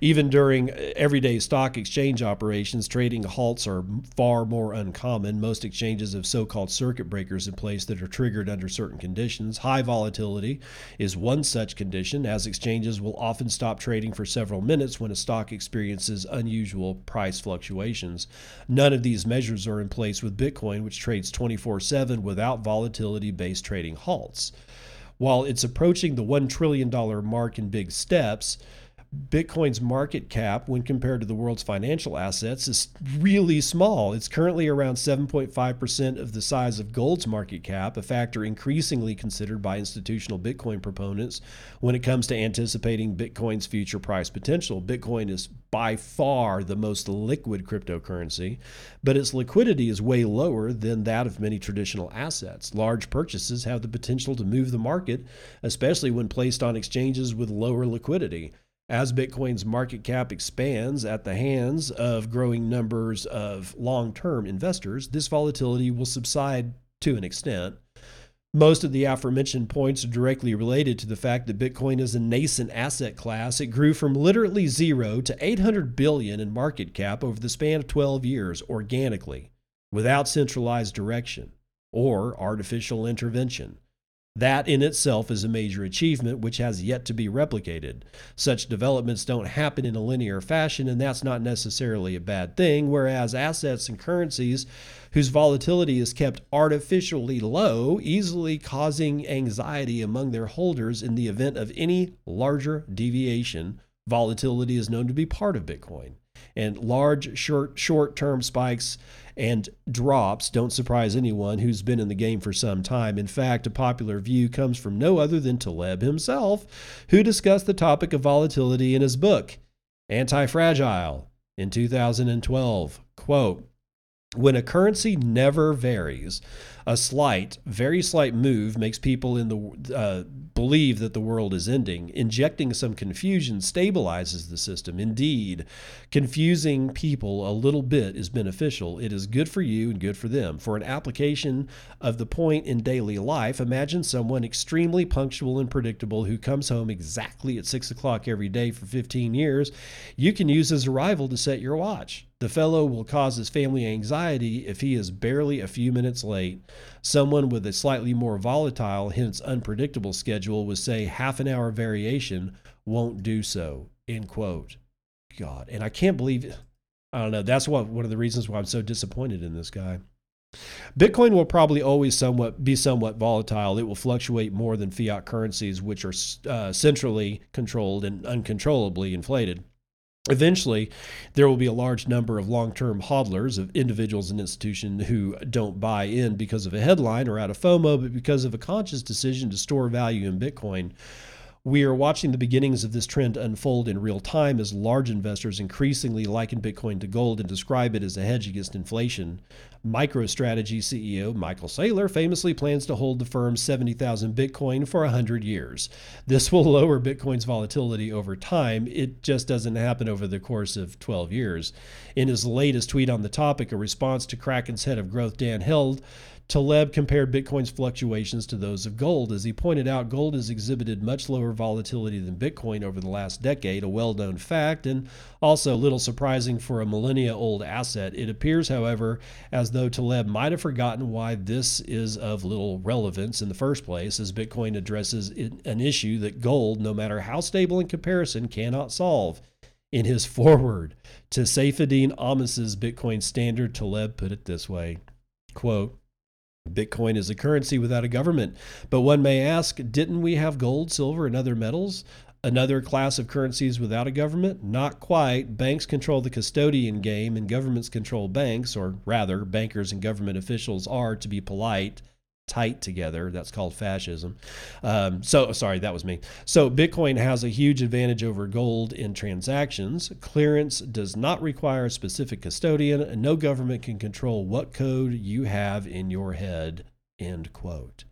Even during everyday stock exchange operations, trading halts are far more uncommon. Most exchanges have so called circuit breakers in place that are triggered under certain conditions. High volatility is one such condition, as exchanges will often stop trading for several minutes when a stock experiences unusual price fluctuations. None of these measures are in place with Bitcoin, which trades 24 7 without volatility based trading halts. While it's approaching the $1 trillion mark in big steps, Bitcoin's market cap, when compared to the world's financial assets, is really small. It's currently around 7.5% of the size of gold's market cap, a factor increasingly considered by institutional Bitcoin proponents when it comes to anticipating Bitcoin's future price potential. Bitcoin is by far the most liquid cryptocurrency, but its liquidity is way lower than that of many traditional assets. Large purchases have the potential to move the market, especially when placed on exchanges with lower liquidity. As Bitcoin's market cap expands at the hands of growing numbers of long term investors, this volatility will subside to an extent. Most of the aforementioned points are directly related to the fact that Bitcoin is a nascent asset class. It grew from literally zero to 800 billion in market cap over the span of 12 years organically, without centralized direction or artificial intervention. That in itself is a major achievement which has yet to be replicated. Such developments don't happen in a linear fashion, and that's not necessarily a bad thing, whereas assets and currencies whose volatility is kept artificially low, easily causing anxiety among their holders in the event of any larger deviation, volatility is known to be part of Bitcoin. And large short short-term spikes and drops don't surprise anyone who's been in the game for some time. In fact, a popular view comes from no other than Taleb himself, who discussed the topic of volatility in his book, Anti Fragile, in 2012. Quote, when a currency never varies, a slight, very slight move makes people in the uh, believe that the world is ending. Injecting some confusion stabilizes the system. Indeed, confusing people a little bit is beneficial. It is good for you and good for them. For an application of the point in daily life, imagine someone extremely punctual and predictable who comes home exactly at six o'clock every day for 15 years. You can use his arrival to set your watch. The fellow will cause his family anxiety if he is barely a few minutes late. Someone with a slightly more volatile, hence unpredictable schedule would say half an hour variation won't do so. End quote. God. And I can't believe it. I don't know. That's what one of the reasons why I'm so disappointed in this guy. Bitcoin will probably always somewhat be somewhat volatile. It will fluctuate more than fiat currencies, which are uh, centrally controlled and uncontrollably inflated. Eventually, there will be a large number of long term hodlers, of individuals and institutions who don't buy in because of a headline or out of FOMO, but because of a conscious decision to store value in Bitcoin. We are watching the beginnings of this trend unfold in real time as large investors increasingly liken Bitcoin to gold and describe it as a hedge against inflation. MicroStrategy CEO Michael Saylor famously plans to hold the firm's 70,000 Bitcoin for 100 years. This will lower Bitcoin's volatility over time. It just doesn't happen over the course of 12 years. In his latest tweet on the topic, a response to Kraken's head of growth, Dan Held, Taleb compared Bitcoin's fluctuations to those of gold. As he pointed out, gold has exhibited much lower volatility than Bitcoin over the last decade, a well known fact, and also little surprising for a millennia old asset. It appears, however, as though Taleb might have forgotten why this is of little relevance in the first place, as Bitcoin addresses an issue that gold, no matter how stable in comparison, cannot solve. In his [laughs] foreword to Saifedean Ammous's Bitcoin standard, Taleb put it this way quote, Bitcoin is a currency without a government. But one may ask didn't we have gold, silver, and other metals? Another class of currencies without a government? Not quite. Banks control the custodian game, and governments control banks, or rather, bankers and government officials are, to be polite, tight together. That's called fascism. Um, so, sorry, that was me. So, Bitcoin has a huge advantage over gold in transactions. Clearance does not require a specific custodian, and no government can control what code you have in your head. End quote.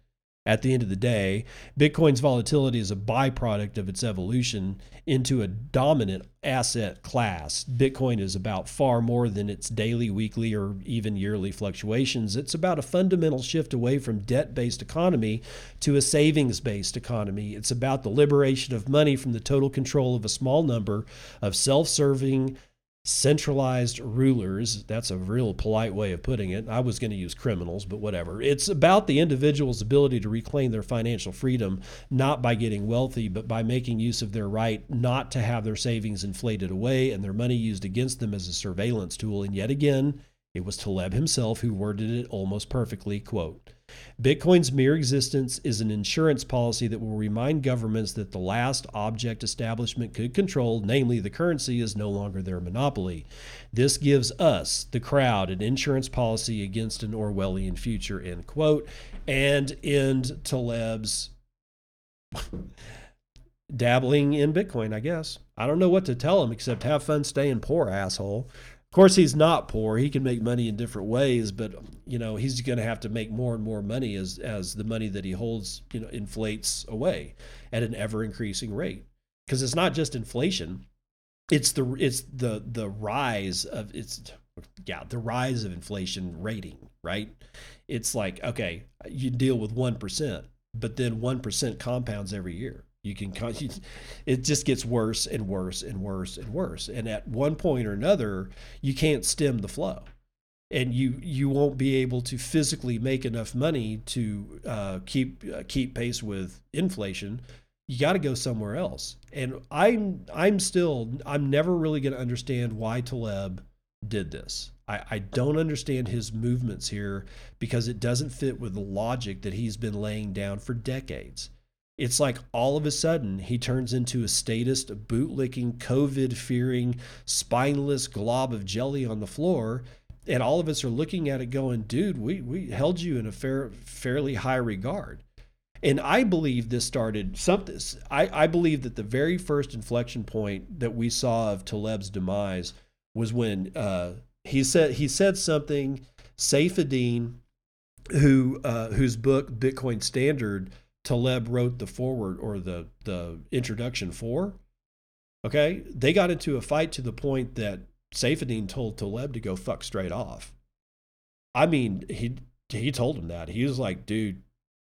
At the end of the day, Bitcoin's volatility is a byproduct of its evolution into a dominant asset class. Bitcoin is about far more than its daily, weekly, or even yearly fluctuations. It's about a fundamental shift away from debt based economy to a savings based economy. It's about the liberation of money from the total control of a small number of self serving centralized rulers. That's a real polite way of putting it. I was going to use criminals, but whatever. It's about the individual's ability to reclaim their financial freedom, not by getting wealthy, but by making use of their right not to have their savings inflated away and their money used against them as a surveillance tool. And yet again, it was Taleb himself who worded it almost perfectly. Quote, Bitcoin's mere existence is an insurance policy that will remind governments that the last object establishment could control, namely the currency, is no longer their monopoly. This gives us, the crowd, an insurance policy against an Orwellian future, end quote, and end Taleb's dabbling in Bitcoin, I guess. I don't know what to tell him except have fun staying poor, asshole. Of course, he's not poor. He can make money in different ways, but you know he's going to have to make more and more money as as the money that he holds you know inflates away at an ever increasing rate. Because it's not just inflation; it's the it's the the rise of it's yeah the rise of inflation rating. Right? It's like okay, you deal with one percent, but then one percent compounds every year you can it just gets worse and worse and worse and worse. And at one point or another you can't stem the flow. And you you won't be able to physically make enough money to uh, keep uh, keep pace with inflation. You got to go somewhere else. And i'm i'm still i'm never really going to understand why taleb did this. I, I don't understand his movements here because it doesn't fit with the logic that he's been laying down for decades it's like all of a sudden he turns into a statist, bootlicking, COVID fearing, spineless glob of jelly on the floor. And all of us are looking at it going, dude, we, we held you in a fair, fairly high regard. And I believe this started something. I, I believe that the very first inflection point that we saw of Taleb's demise was when uh, he said he said something. Saifedean, who uh, whose book Bitcoin Standard Taleb wrote the forward or the the introduction for. Okay, they got into a fight to the point that Saifedean told Taleb to go fuck straight off. I mean, he he told him that he was like, dude,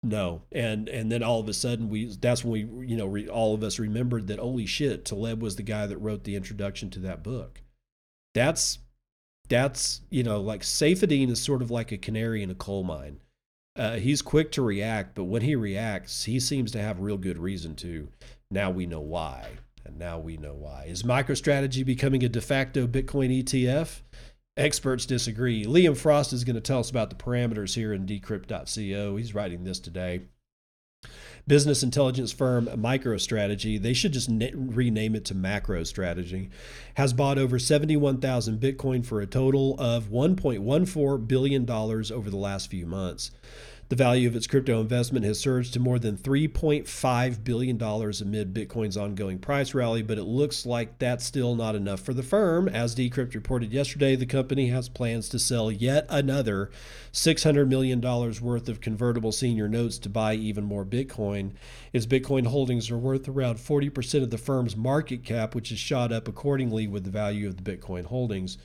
no, and and then all of a sudden we that's when we you know re, all of us remembered that holy shit, Taleb was the guy that wrote the introduction to that book. That's that's you know like Saifedean is sort of like a canary in a coal mine uh, he's quick to react, but when he reacts, he seems to have real good reason to. Now we know why. And now we know why. Is MicroStrategy becoming a de facto Bitcoin ETF? Experts disagree. Liam Frost is going to tell us about the parameters here in decrypt.co. He's writing this today business intelligence firm MicroStrategy, they should just na- rename it to MacroStrategy, has bought over 71,000 Bitcoin for a total of $1.14 billion over the last few months. The value of its crypto investment has surged to more than $3.5 billion amid Bitcoin's ongoing price rally, but it looks like that's still not enough for the firm. As Decrypt reported yesterday, the company has plans to sell yet another $600 million worth of convertible senior notes to buy even more Bitcoin. Its Bitcoin holdings are worth around 40% of the firm's market cap, which has shot up accordingly with the value of the Bitcoin holdings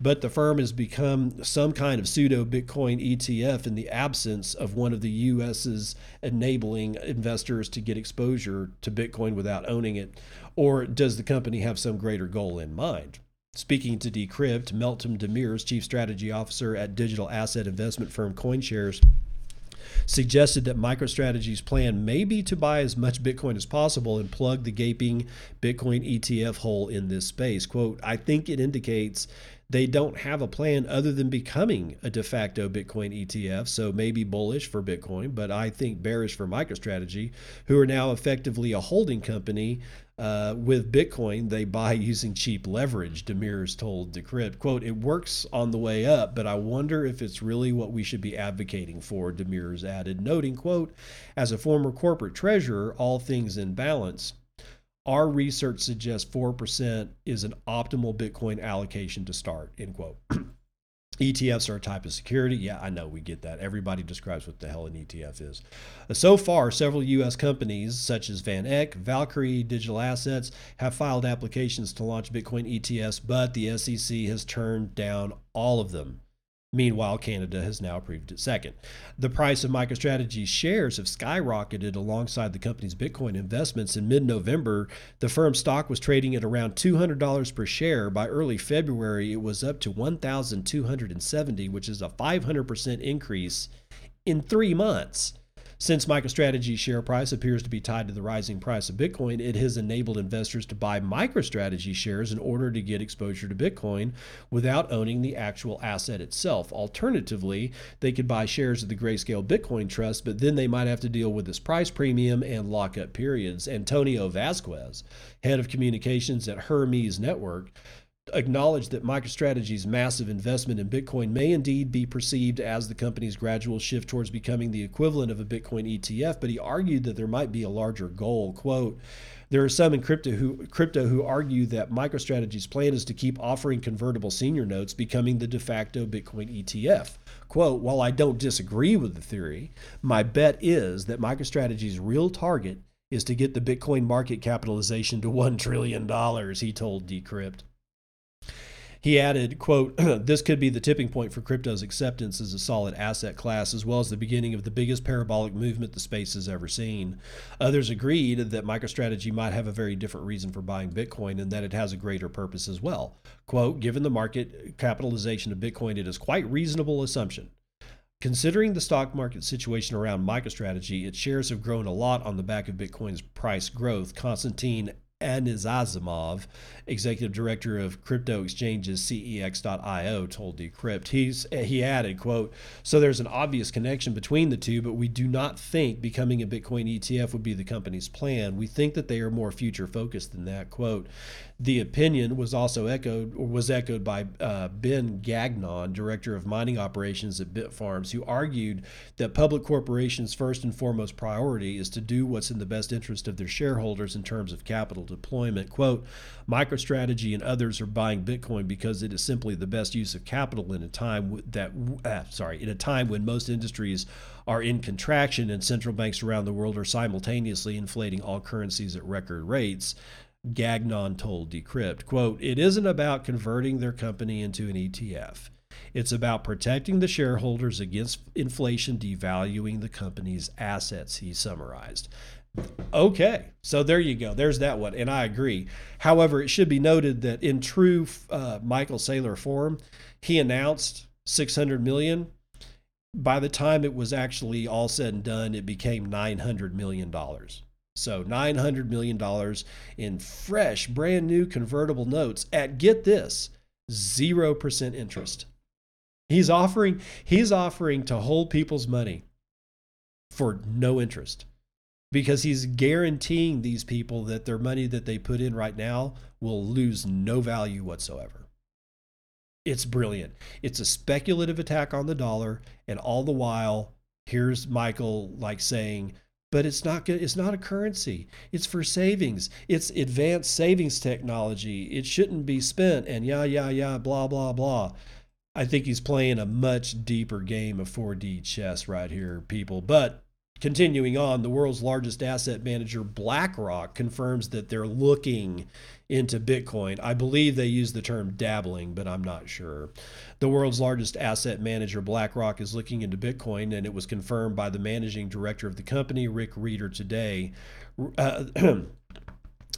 but the firm has become some kind of pseudo Bitcoin ETF in the absence of one of the US's enabling investors to get exposure to Bitcoin without owning it? Or does the company have some greater goal in mind? Speaking to Decrypt, Meltem Demirors, Chief Strategy Officer at digital asset investment firm CoinShares, suggested that MicroStrategy's plan may be to buy as much Bitcoin as possible and plug the gaping Bitcoin ETF hole in this space. Quote, I think it indicates they don't have a plan other than becoming a de facto Bitcoin ETF. So maybe bullish for Bitcoin, but I think bearish for MicroStrategy, who are now effectively a holding company uh, with Bitcoin. They buy using cheap leverage. Demirors told Decrypt, "quote It works on the way up, but I wonder if it's really what we should be advocating for." Demirors added, noting, "quote As a former corporate treasurer, all things in balance." Our research suggests 4% is an optimal Bitcoin allocation to start, end quote. [clears throat] ETFs are a type of security. Yeah, I know we get that. Everybody describes what the hell an ETF is. Uh, so far, several U.S. companies such as Van Eck, Valkyrie, Digital Assets have filed applications to launch Bitcoin ETFs, but the SEC has turned down all of them. Meanwhile, Canada has now approved it second. The price of MicroStrategy's shares have skyrocketed alongside the company's Bitcoin investments. In mid November, the firm's stock was trading at around $200 per share. By early February, it was up to 1,270, which is a 500% increase in three months. Since MicroStrategy's share price appears to be tied to the rising price of Bitcoin, it has enabled investors to buy MicroStrategy shares in order to get exposure to Bitcoin without owning the actual asset itself. Alternatively, they could buy shares of the Grayscale Bitcoin Trust, but then they might have to deal with this price premium and lockup periods. Antonio Vasquez, head of communications at Hermez Network, acknowledged that MicroStrategy's massive investment in Bitcoin may indeed be perceived as the company's gradual shift towards becoming the equivalent of a Bitcoin ETF, but he argued that there might be a larger goal. Quote, there are some in crypto who, crypto who argue that MicroStrategy's plan is to keep offering convertible senior notes, becoming the de facto Bitcoin ETF. Quote, while I don't disagree with the theory, my bet is that MicroStrategy's real target is to get the Bitcoin market capitalization to $1 trillion, he told Decrypt. He added, quote, [clears throat] this could be the tipping point for crypto's acceptance as a solid asset class, as well as the beginning of the biggest parabolic movement the space has ever seen. Others agreed that MicroStrategy might have a very different reason for buying Bitcoin and that it has a greater purpose as well. Quote, given the market capitalization of Bitcoin, it is quite reasonable assumption. Considering the stock market situation around MicroStrategy, its shares have grown a lot on the back of Bitcoin's price growth. Konstantin Anisimov, executive director of crypto exchanges CEX.io, told Decrypt. He's, he added, quote, so there's an obvious connection between the two, but we do not think becoming a Bitcoin ETF would be the company's plan. We think that they are more future focused than that, quote. The opinion was also echoed or was echoed by uh, Ben Gagnon, director of mining operations at Bitfarms, who argued that public corporations' first and foremost priority is to do what's in the best interest of their shareholders in terms of capital deployment. Quote, MicroStrategy and others are buying Bitcoin because it is simply the best use of capital in a time that uh, sorry, in a time when most industries are in contraction and central banks around the world are simultaneously inflating all currencies at record rates. Gagnon told Decrypt, quote, it isn't about converting their company into an ETF. It's about protecting the shareholders against inflation devaluing the company's assets, he summarized. Okay, so there you go. There's that one, and I agree. However, it should be noted that in true uh, Michael Saylor form, he announced 600 million. By the time it was actually all said and done, it became 900 million dollars. So $900 million in fresh, brand new convertible notes at get this, 0% interest. He's offering he's offering to hold people's money for no interest because he's guaranteeing these people that their money that they put in right now will lose no value whatsoever. It's brilliant. It's a speculative attack on the dollar and all the while here's Michael like saying, but it's not. It's not a currency. It's for savings. It's advanced savings technology. It shouldn't be spent. And yeah, yeah, yeah, blah, blah, blah. I think he's playing a much deeper game of 4D chess right here, people. But Continuing on, the world's largest asset manager, BlackRock, confirms that they're looking into Bitcoin. I believe they use the term dabbling, but I'm not sure. The world's largest asset manager, BlackRock, is looking into Bitcoin, and it was confirmed by the managing director of the company, Rick Rieder, today. Uh, [clears throat]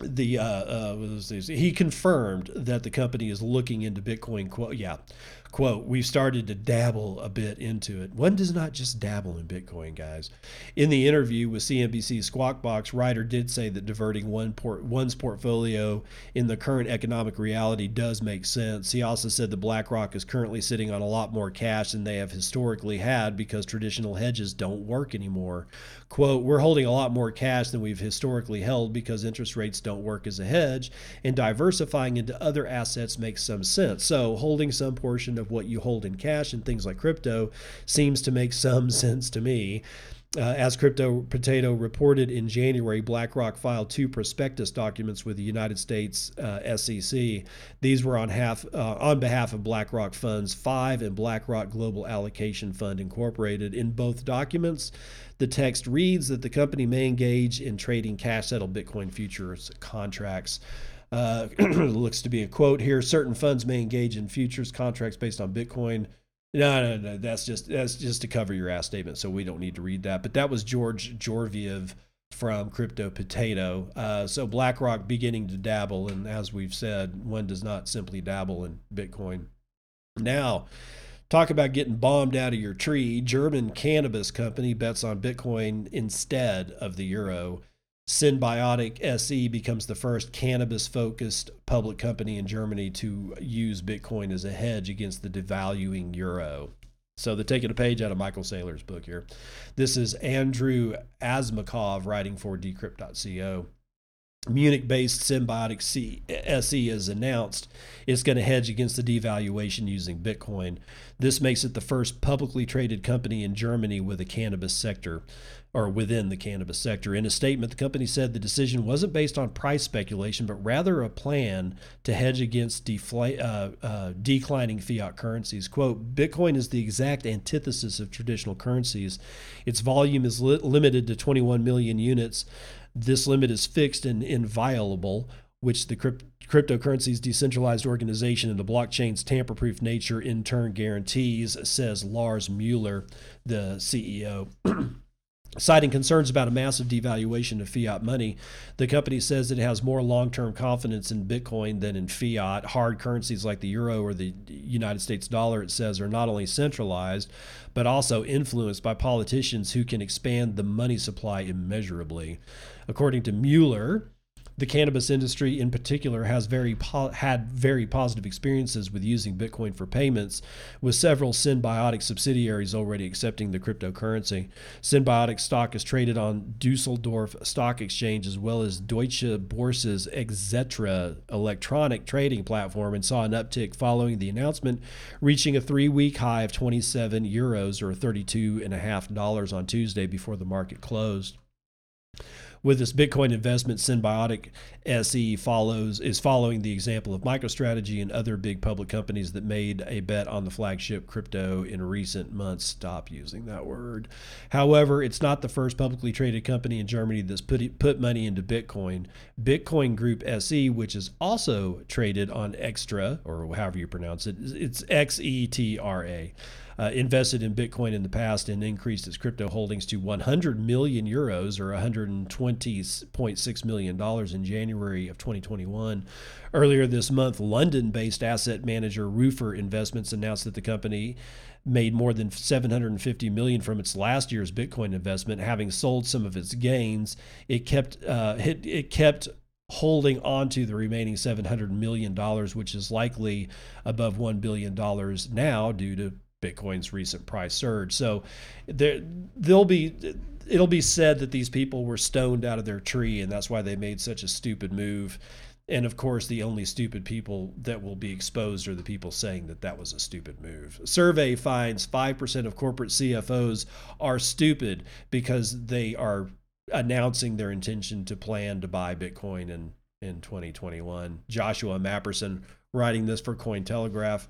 the uh, uh, he confirmed that the company is looking into Bitcoin. Quote, yeah, quote, we've started to dabble a bit into it. One does not just dabble in Bitcoin, guys. In the interview with CNBC's Squawk Box, Rieder did say that diverting one port, one's portfolio in the current economic reality does make sense. He also said that BlackRock is currently sitting on a lot more cash than they have historically had because traditional hedges don't work anymore. Quote, we're holding a lot more cash than we've historically held because interest rates don't work as a hedge, and diversifying into other assets makes some sense. So, holding some portion of what you hold in cash and things like crypto seems to make some [laughs] sense to me. Uh, as Crypto Potato reported in January, BlackRock filed two prospectus documents with the United States uh, SEC. These were on, half, uh, on behalf of BlackRock Funds 5 and BlackRock Global Allocation Fund Incorporated. In both documents, the text reads that the company may engage in trading cash settled Bitcoin futures contracts. Uh, [clears throat] looks to be a quote here. Certain funds may engage in futures contracts based on Bitcoin. No, no, no. That's just that's just to cover your ass statement. So we don't need to read that. But that was George Georgiev from Crypto Potato. Uh, so BlackRock beginning to dabble, and as we've said, one does not simply dabble in Bitcoin. Now, talk about getting bombed out of your tree. German cannabis company bets on Bitcoin instead of the euro. Synbiotic SE becomes the first cannabis focused public company in Germany to use Bitcoin as a hedge against the devaluing euro. So they're taking a page out of Michael Saylor's book here. This is Andrew Asmakov writing for decrypt.co. Munich based Synbiotic SE has announced it's going to hedge against the devaluation using Bitcoin. This makes it the first publicly traded company in Germany with a cannabis sector or within the cannabis sector. In a statement, the company said the decision wasn't based on price speculation, but rather a plan to hedge against defla- uh, uh, declining fiat currencies. Quote Bitcoin is the exact antithesis of traditional currencies. Its volume is li- limited to 21 million units. This limit is fixed and inviolable, which the crypt- cryptocurrency's decentralized organization and the blockchain's tamper proof nature in turn guarantees, says Lars Mueller, the CEO. [clears throat] Citing concerns about a massive devaluation of fiat money, the company says it has more long term confidence in Bitcoin than in fiat. Hard currencies like the euro or the United States dollar, it says, are not only centralized, but also influenced by politicians who can expand the money supply immeasurably. According to Mueller, the cannabis industry in particular has very po- had very positive experiences with using Bitcoin for payments, with several Synbiotic subsidiaries already accepting the cryptocurrency. Synbiotic stock is traded on Dusseldorf Stock Exchange as well as Deutsche Börse's Xetra electronic trading platform and saw an uptick following the announcement, reaching a three-week high of 27 euros or 32 and a half dollars on Tuesday before the market closed with this Bitcoin investment, Synbiotic SE follows is following the example of MicroStrategy and other big public companies that made a bet on the flagship crypto in recent months. Stop using that word. However, it's not the first publicly traded company in Germany that's put put money into Bitcoin. Bitcoin Group SE, which is also traded on Extra or however you pronounce it, it's X E T R A uh, invested in Bitcoin in the past and increased its crypto holdings to 100 million euros or 120.6 million dollars in January of 2021. Earlier this month, London-based asset manager Ruffer Investments announced that the company made more than 750 million from its last year's Bitcoin investment, having sold some of its gains. It kept uh, it, it kept holding on to the remaining 700 million dollars, which is likely above 1 billion dollars now due to Bitcoin's recent price surge. So there they'll be it'll be said that these people were stoned out of their tree and that's why they made such a stupid move. And of course, the only stupid people that will be exposed are the people saying that that was a stupid move. survey finds 5% of corporate CFOs are stupid because they are announcing their intention to plan to buy Bitcoin in, in 2021. Joshua Mapperson writing this for Cointelegraph.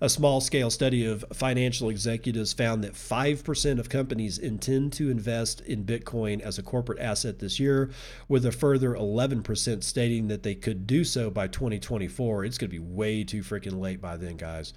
A small scale study of financial executives found that 5% of companies intend to invest in Bitcoin as a corporate asset this year, with a further 11% stating that they could do so by 2024. It's going to be way too freaking late by then, guys.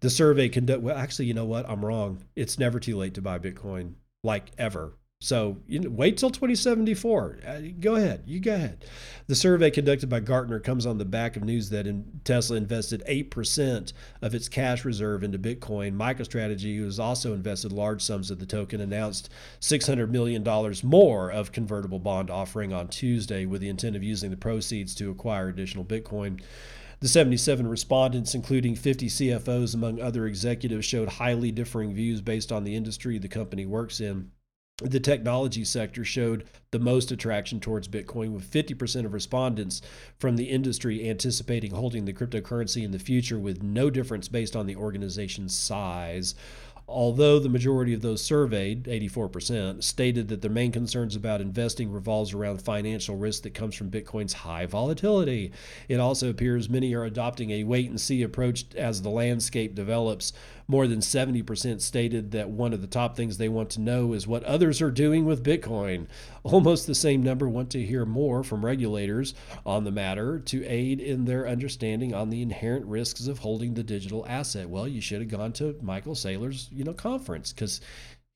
The survey conduct well actually, you know what? I'm wrong. It's never too late to buy Bitcoin like ever. So you know, wait till 2074. Uh, go ahead. You go ahead. The survey conducted by Gartner comes on the back of news that in, Tesla invested 8% of its cash reserve into Bitcoin. MicroStrategy, who has also invested large sums of the token, announced $600 million more of convertible bond offering on Tuesday with the intent of using the proceeds to acquire additional Bitcoin. The 77 respondents, including 50 CFOs among other executives, showed highly differing views based on the industry the company works in the technology sector showed the most attraction towards Bitcoin, with 50% of respondents from the industry anticipating holding the cryptocurrency in the future with no difference based on the organization's size although the majority of those surveyed, 84%, stated that their main concerns about investing revolves around financial risk that comes from Bitcoin's high volatility. It also appears many are adopting a wait and see approach as the landscape develops. More than 70% stated that one of the top things they want to know is what others are doing with Bitcoin. [laughs] Almost the same number want to hear more from regulators on the matter to aid in their understanding on the inherent risks of holding the digital asset. Well, you should have gone to Michael Saylor's you know conference because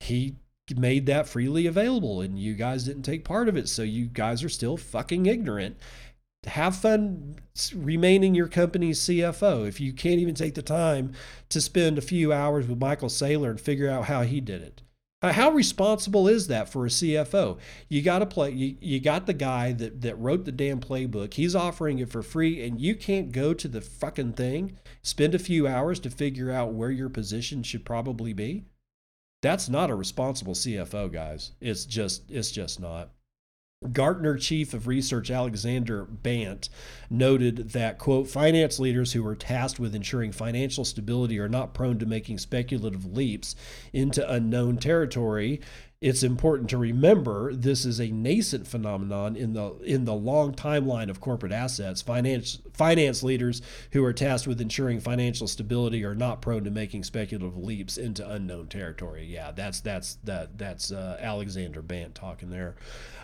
he made that freely available and you guys didn't take part of it so you guys are still fucking ignorant have fun remaining your company's CFO if you can't even take the time to spend a few hours with Michael Saylor and figure out how he did it. Uh, how responsible is that for a CFO? You got to play. You, you got the guy that that wrote the damn playbook. He's offering it for free, and you can't go to the fucking thing, spend a few hours to figure out where your position should probably be. That's not a responsible CFO, guys. It's just it's just not. Gartner chief of research Alexander Bant noted that, quote, finance leaders who are tasked with ensuring financial stability are not prone to making speculative leaps into unknown territory it's important to remember this is a nascent phenomenon in the in the long timeline of corporate assets. Finance finance leaders who are tasked with ensuring financial stability are not prone to making speculative leaps into unknown territory. Yeah, that's that's that that's uh, Alexander Bant talking there.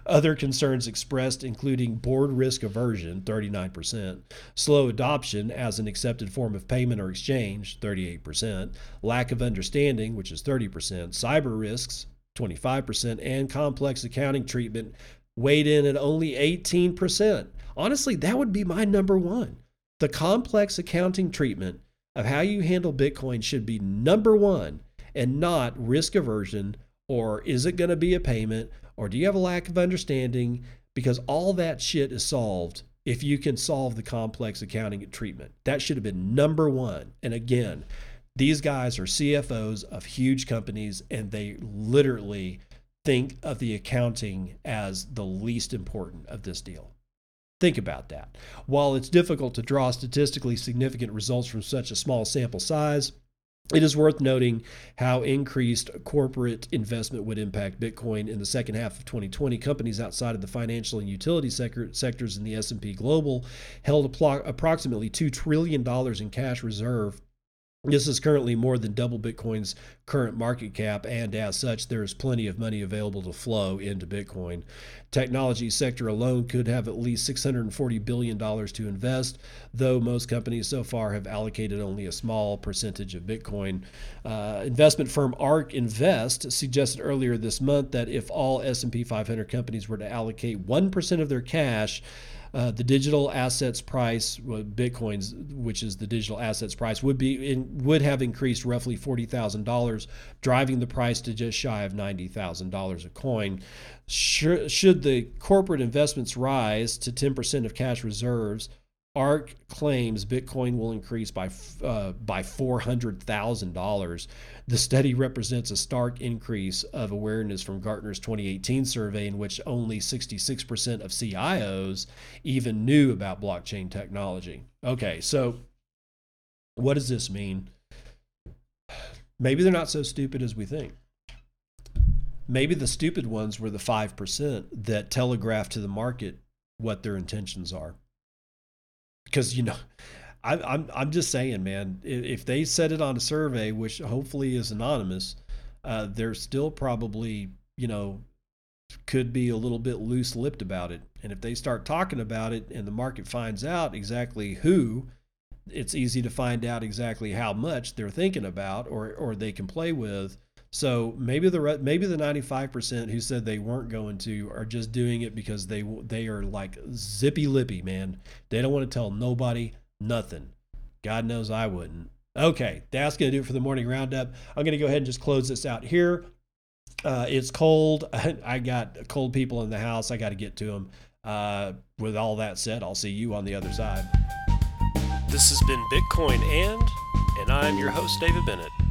Other concerns expressed including board risk aversion, 39%, slow adoption as an accepted form of payment or exchange, 38%, lack of understanding, which is 30%, cyber risks, 25%, and complex accounting treatment weighed in at only 18%. Honestly, that would be my number one. The complex accounting treatment of how you handle Bitcoin should be number one and not risk aversion or is it going to be a payment or do you have a lack of understanding? Because all that shit is solved if you can solve the complex accounting treatment. That should have been number one. And again, these guys are CFOs of huge companies and they literally think of the accounting as the least important of this deal. Think about that. While it's difficult to draw statistically significant results from such a small sample size, it is worth noting how increased corporate investment would impact Bitcoin in the second half of 2020. Companies outside of the financial and utility sector, sectors in the S&P Global held approximately $2 trillion in cash reserve this is currently more than double Bitcoin's current market cap, and as such, there is plenty of money available to flow into Bitcoin. Technology sector alone could have at least $640 billion to invest, though most companies so far have allocated only a small percentage of Bitcoin. Uh, investment firm ARK Invest suggested earlier this month that if all S&P 500 companies were to allocate 1% of their cash uh, the digital assets price, Bitcoin's, which is the digital assets price, would be in, would have increased roughly forty thousand dollars, driving the price to just shy of ninety thousand dollars a coin. Should, should the corporate investments rise to ten percent of cash reserves, ARK claims Bitcoin will increase by uh, by four hundred thousand dollars. The study represents a stark increase of awareness from Gartner's 2018 survey, in which only 66% of CIOs even knew about blockchain technology. Okay, so what does this mean? Maybe they're not so stupid as we think. Maybe the stupid ones were the 5% that telegraphed to the market what their intentions are because you know I, am I'm, I'm just saying, man. If they said it on a survey, which hopefully is anonymous, uh, they're still probably you know could be a little bit loose lipped about it. And if they start talking about it, and the market finds out exactly who, it's easy to find out exactly how much they're thinking about, or or they can play with. So maybe the maybe the 95% who said they weren't going to are just doing it because they they are like zippy lippy, man. They don't want to tell nobody nothing. God knows I wouldn't. Okay, that's going to do it for the morning roundup. I'm going to go ahead and just close this out here. Uh, it's cold. [laughs] I got cold people in the house. I got to get to them. Uh, with all that said, I'll see you on the other side. This has been Bitcoin and, and I'm your host, David Bennett.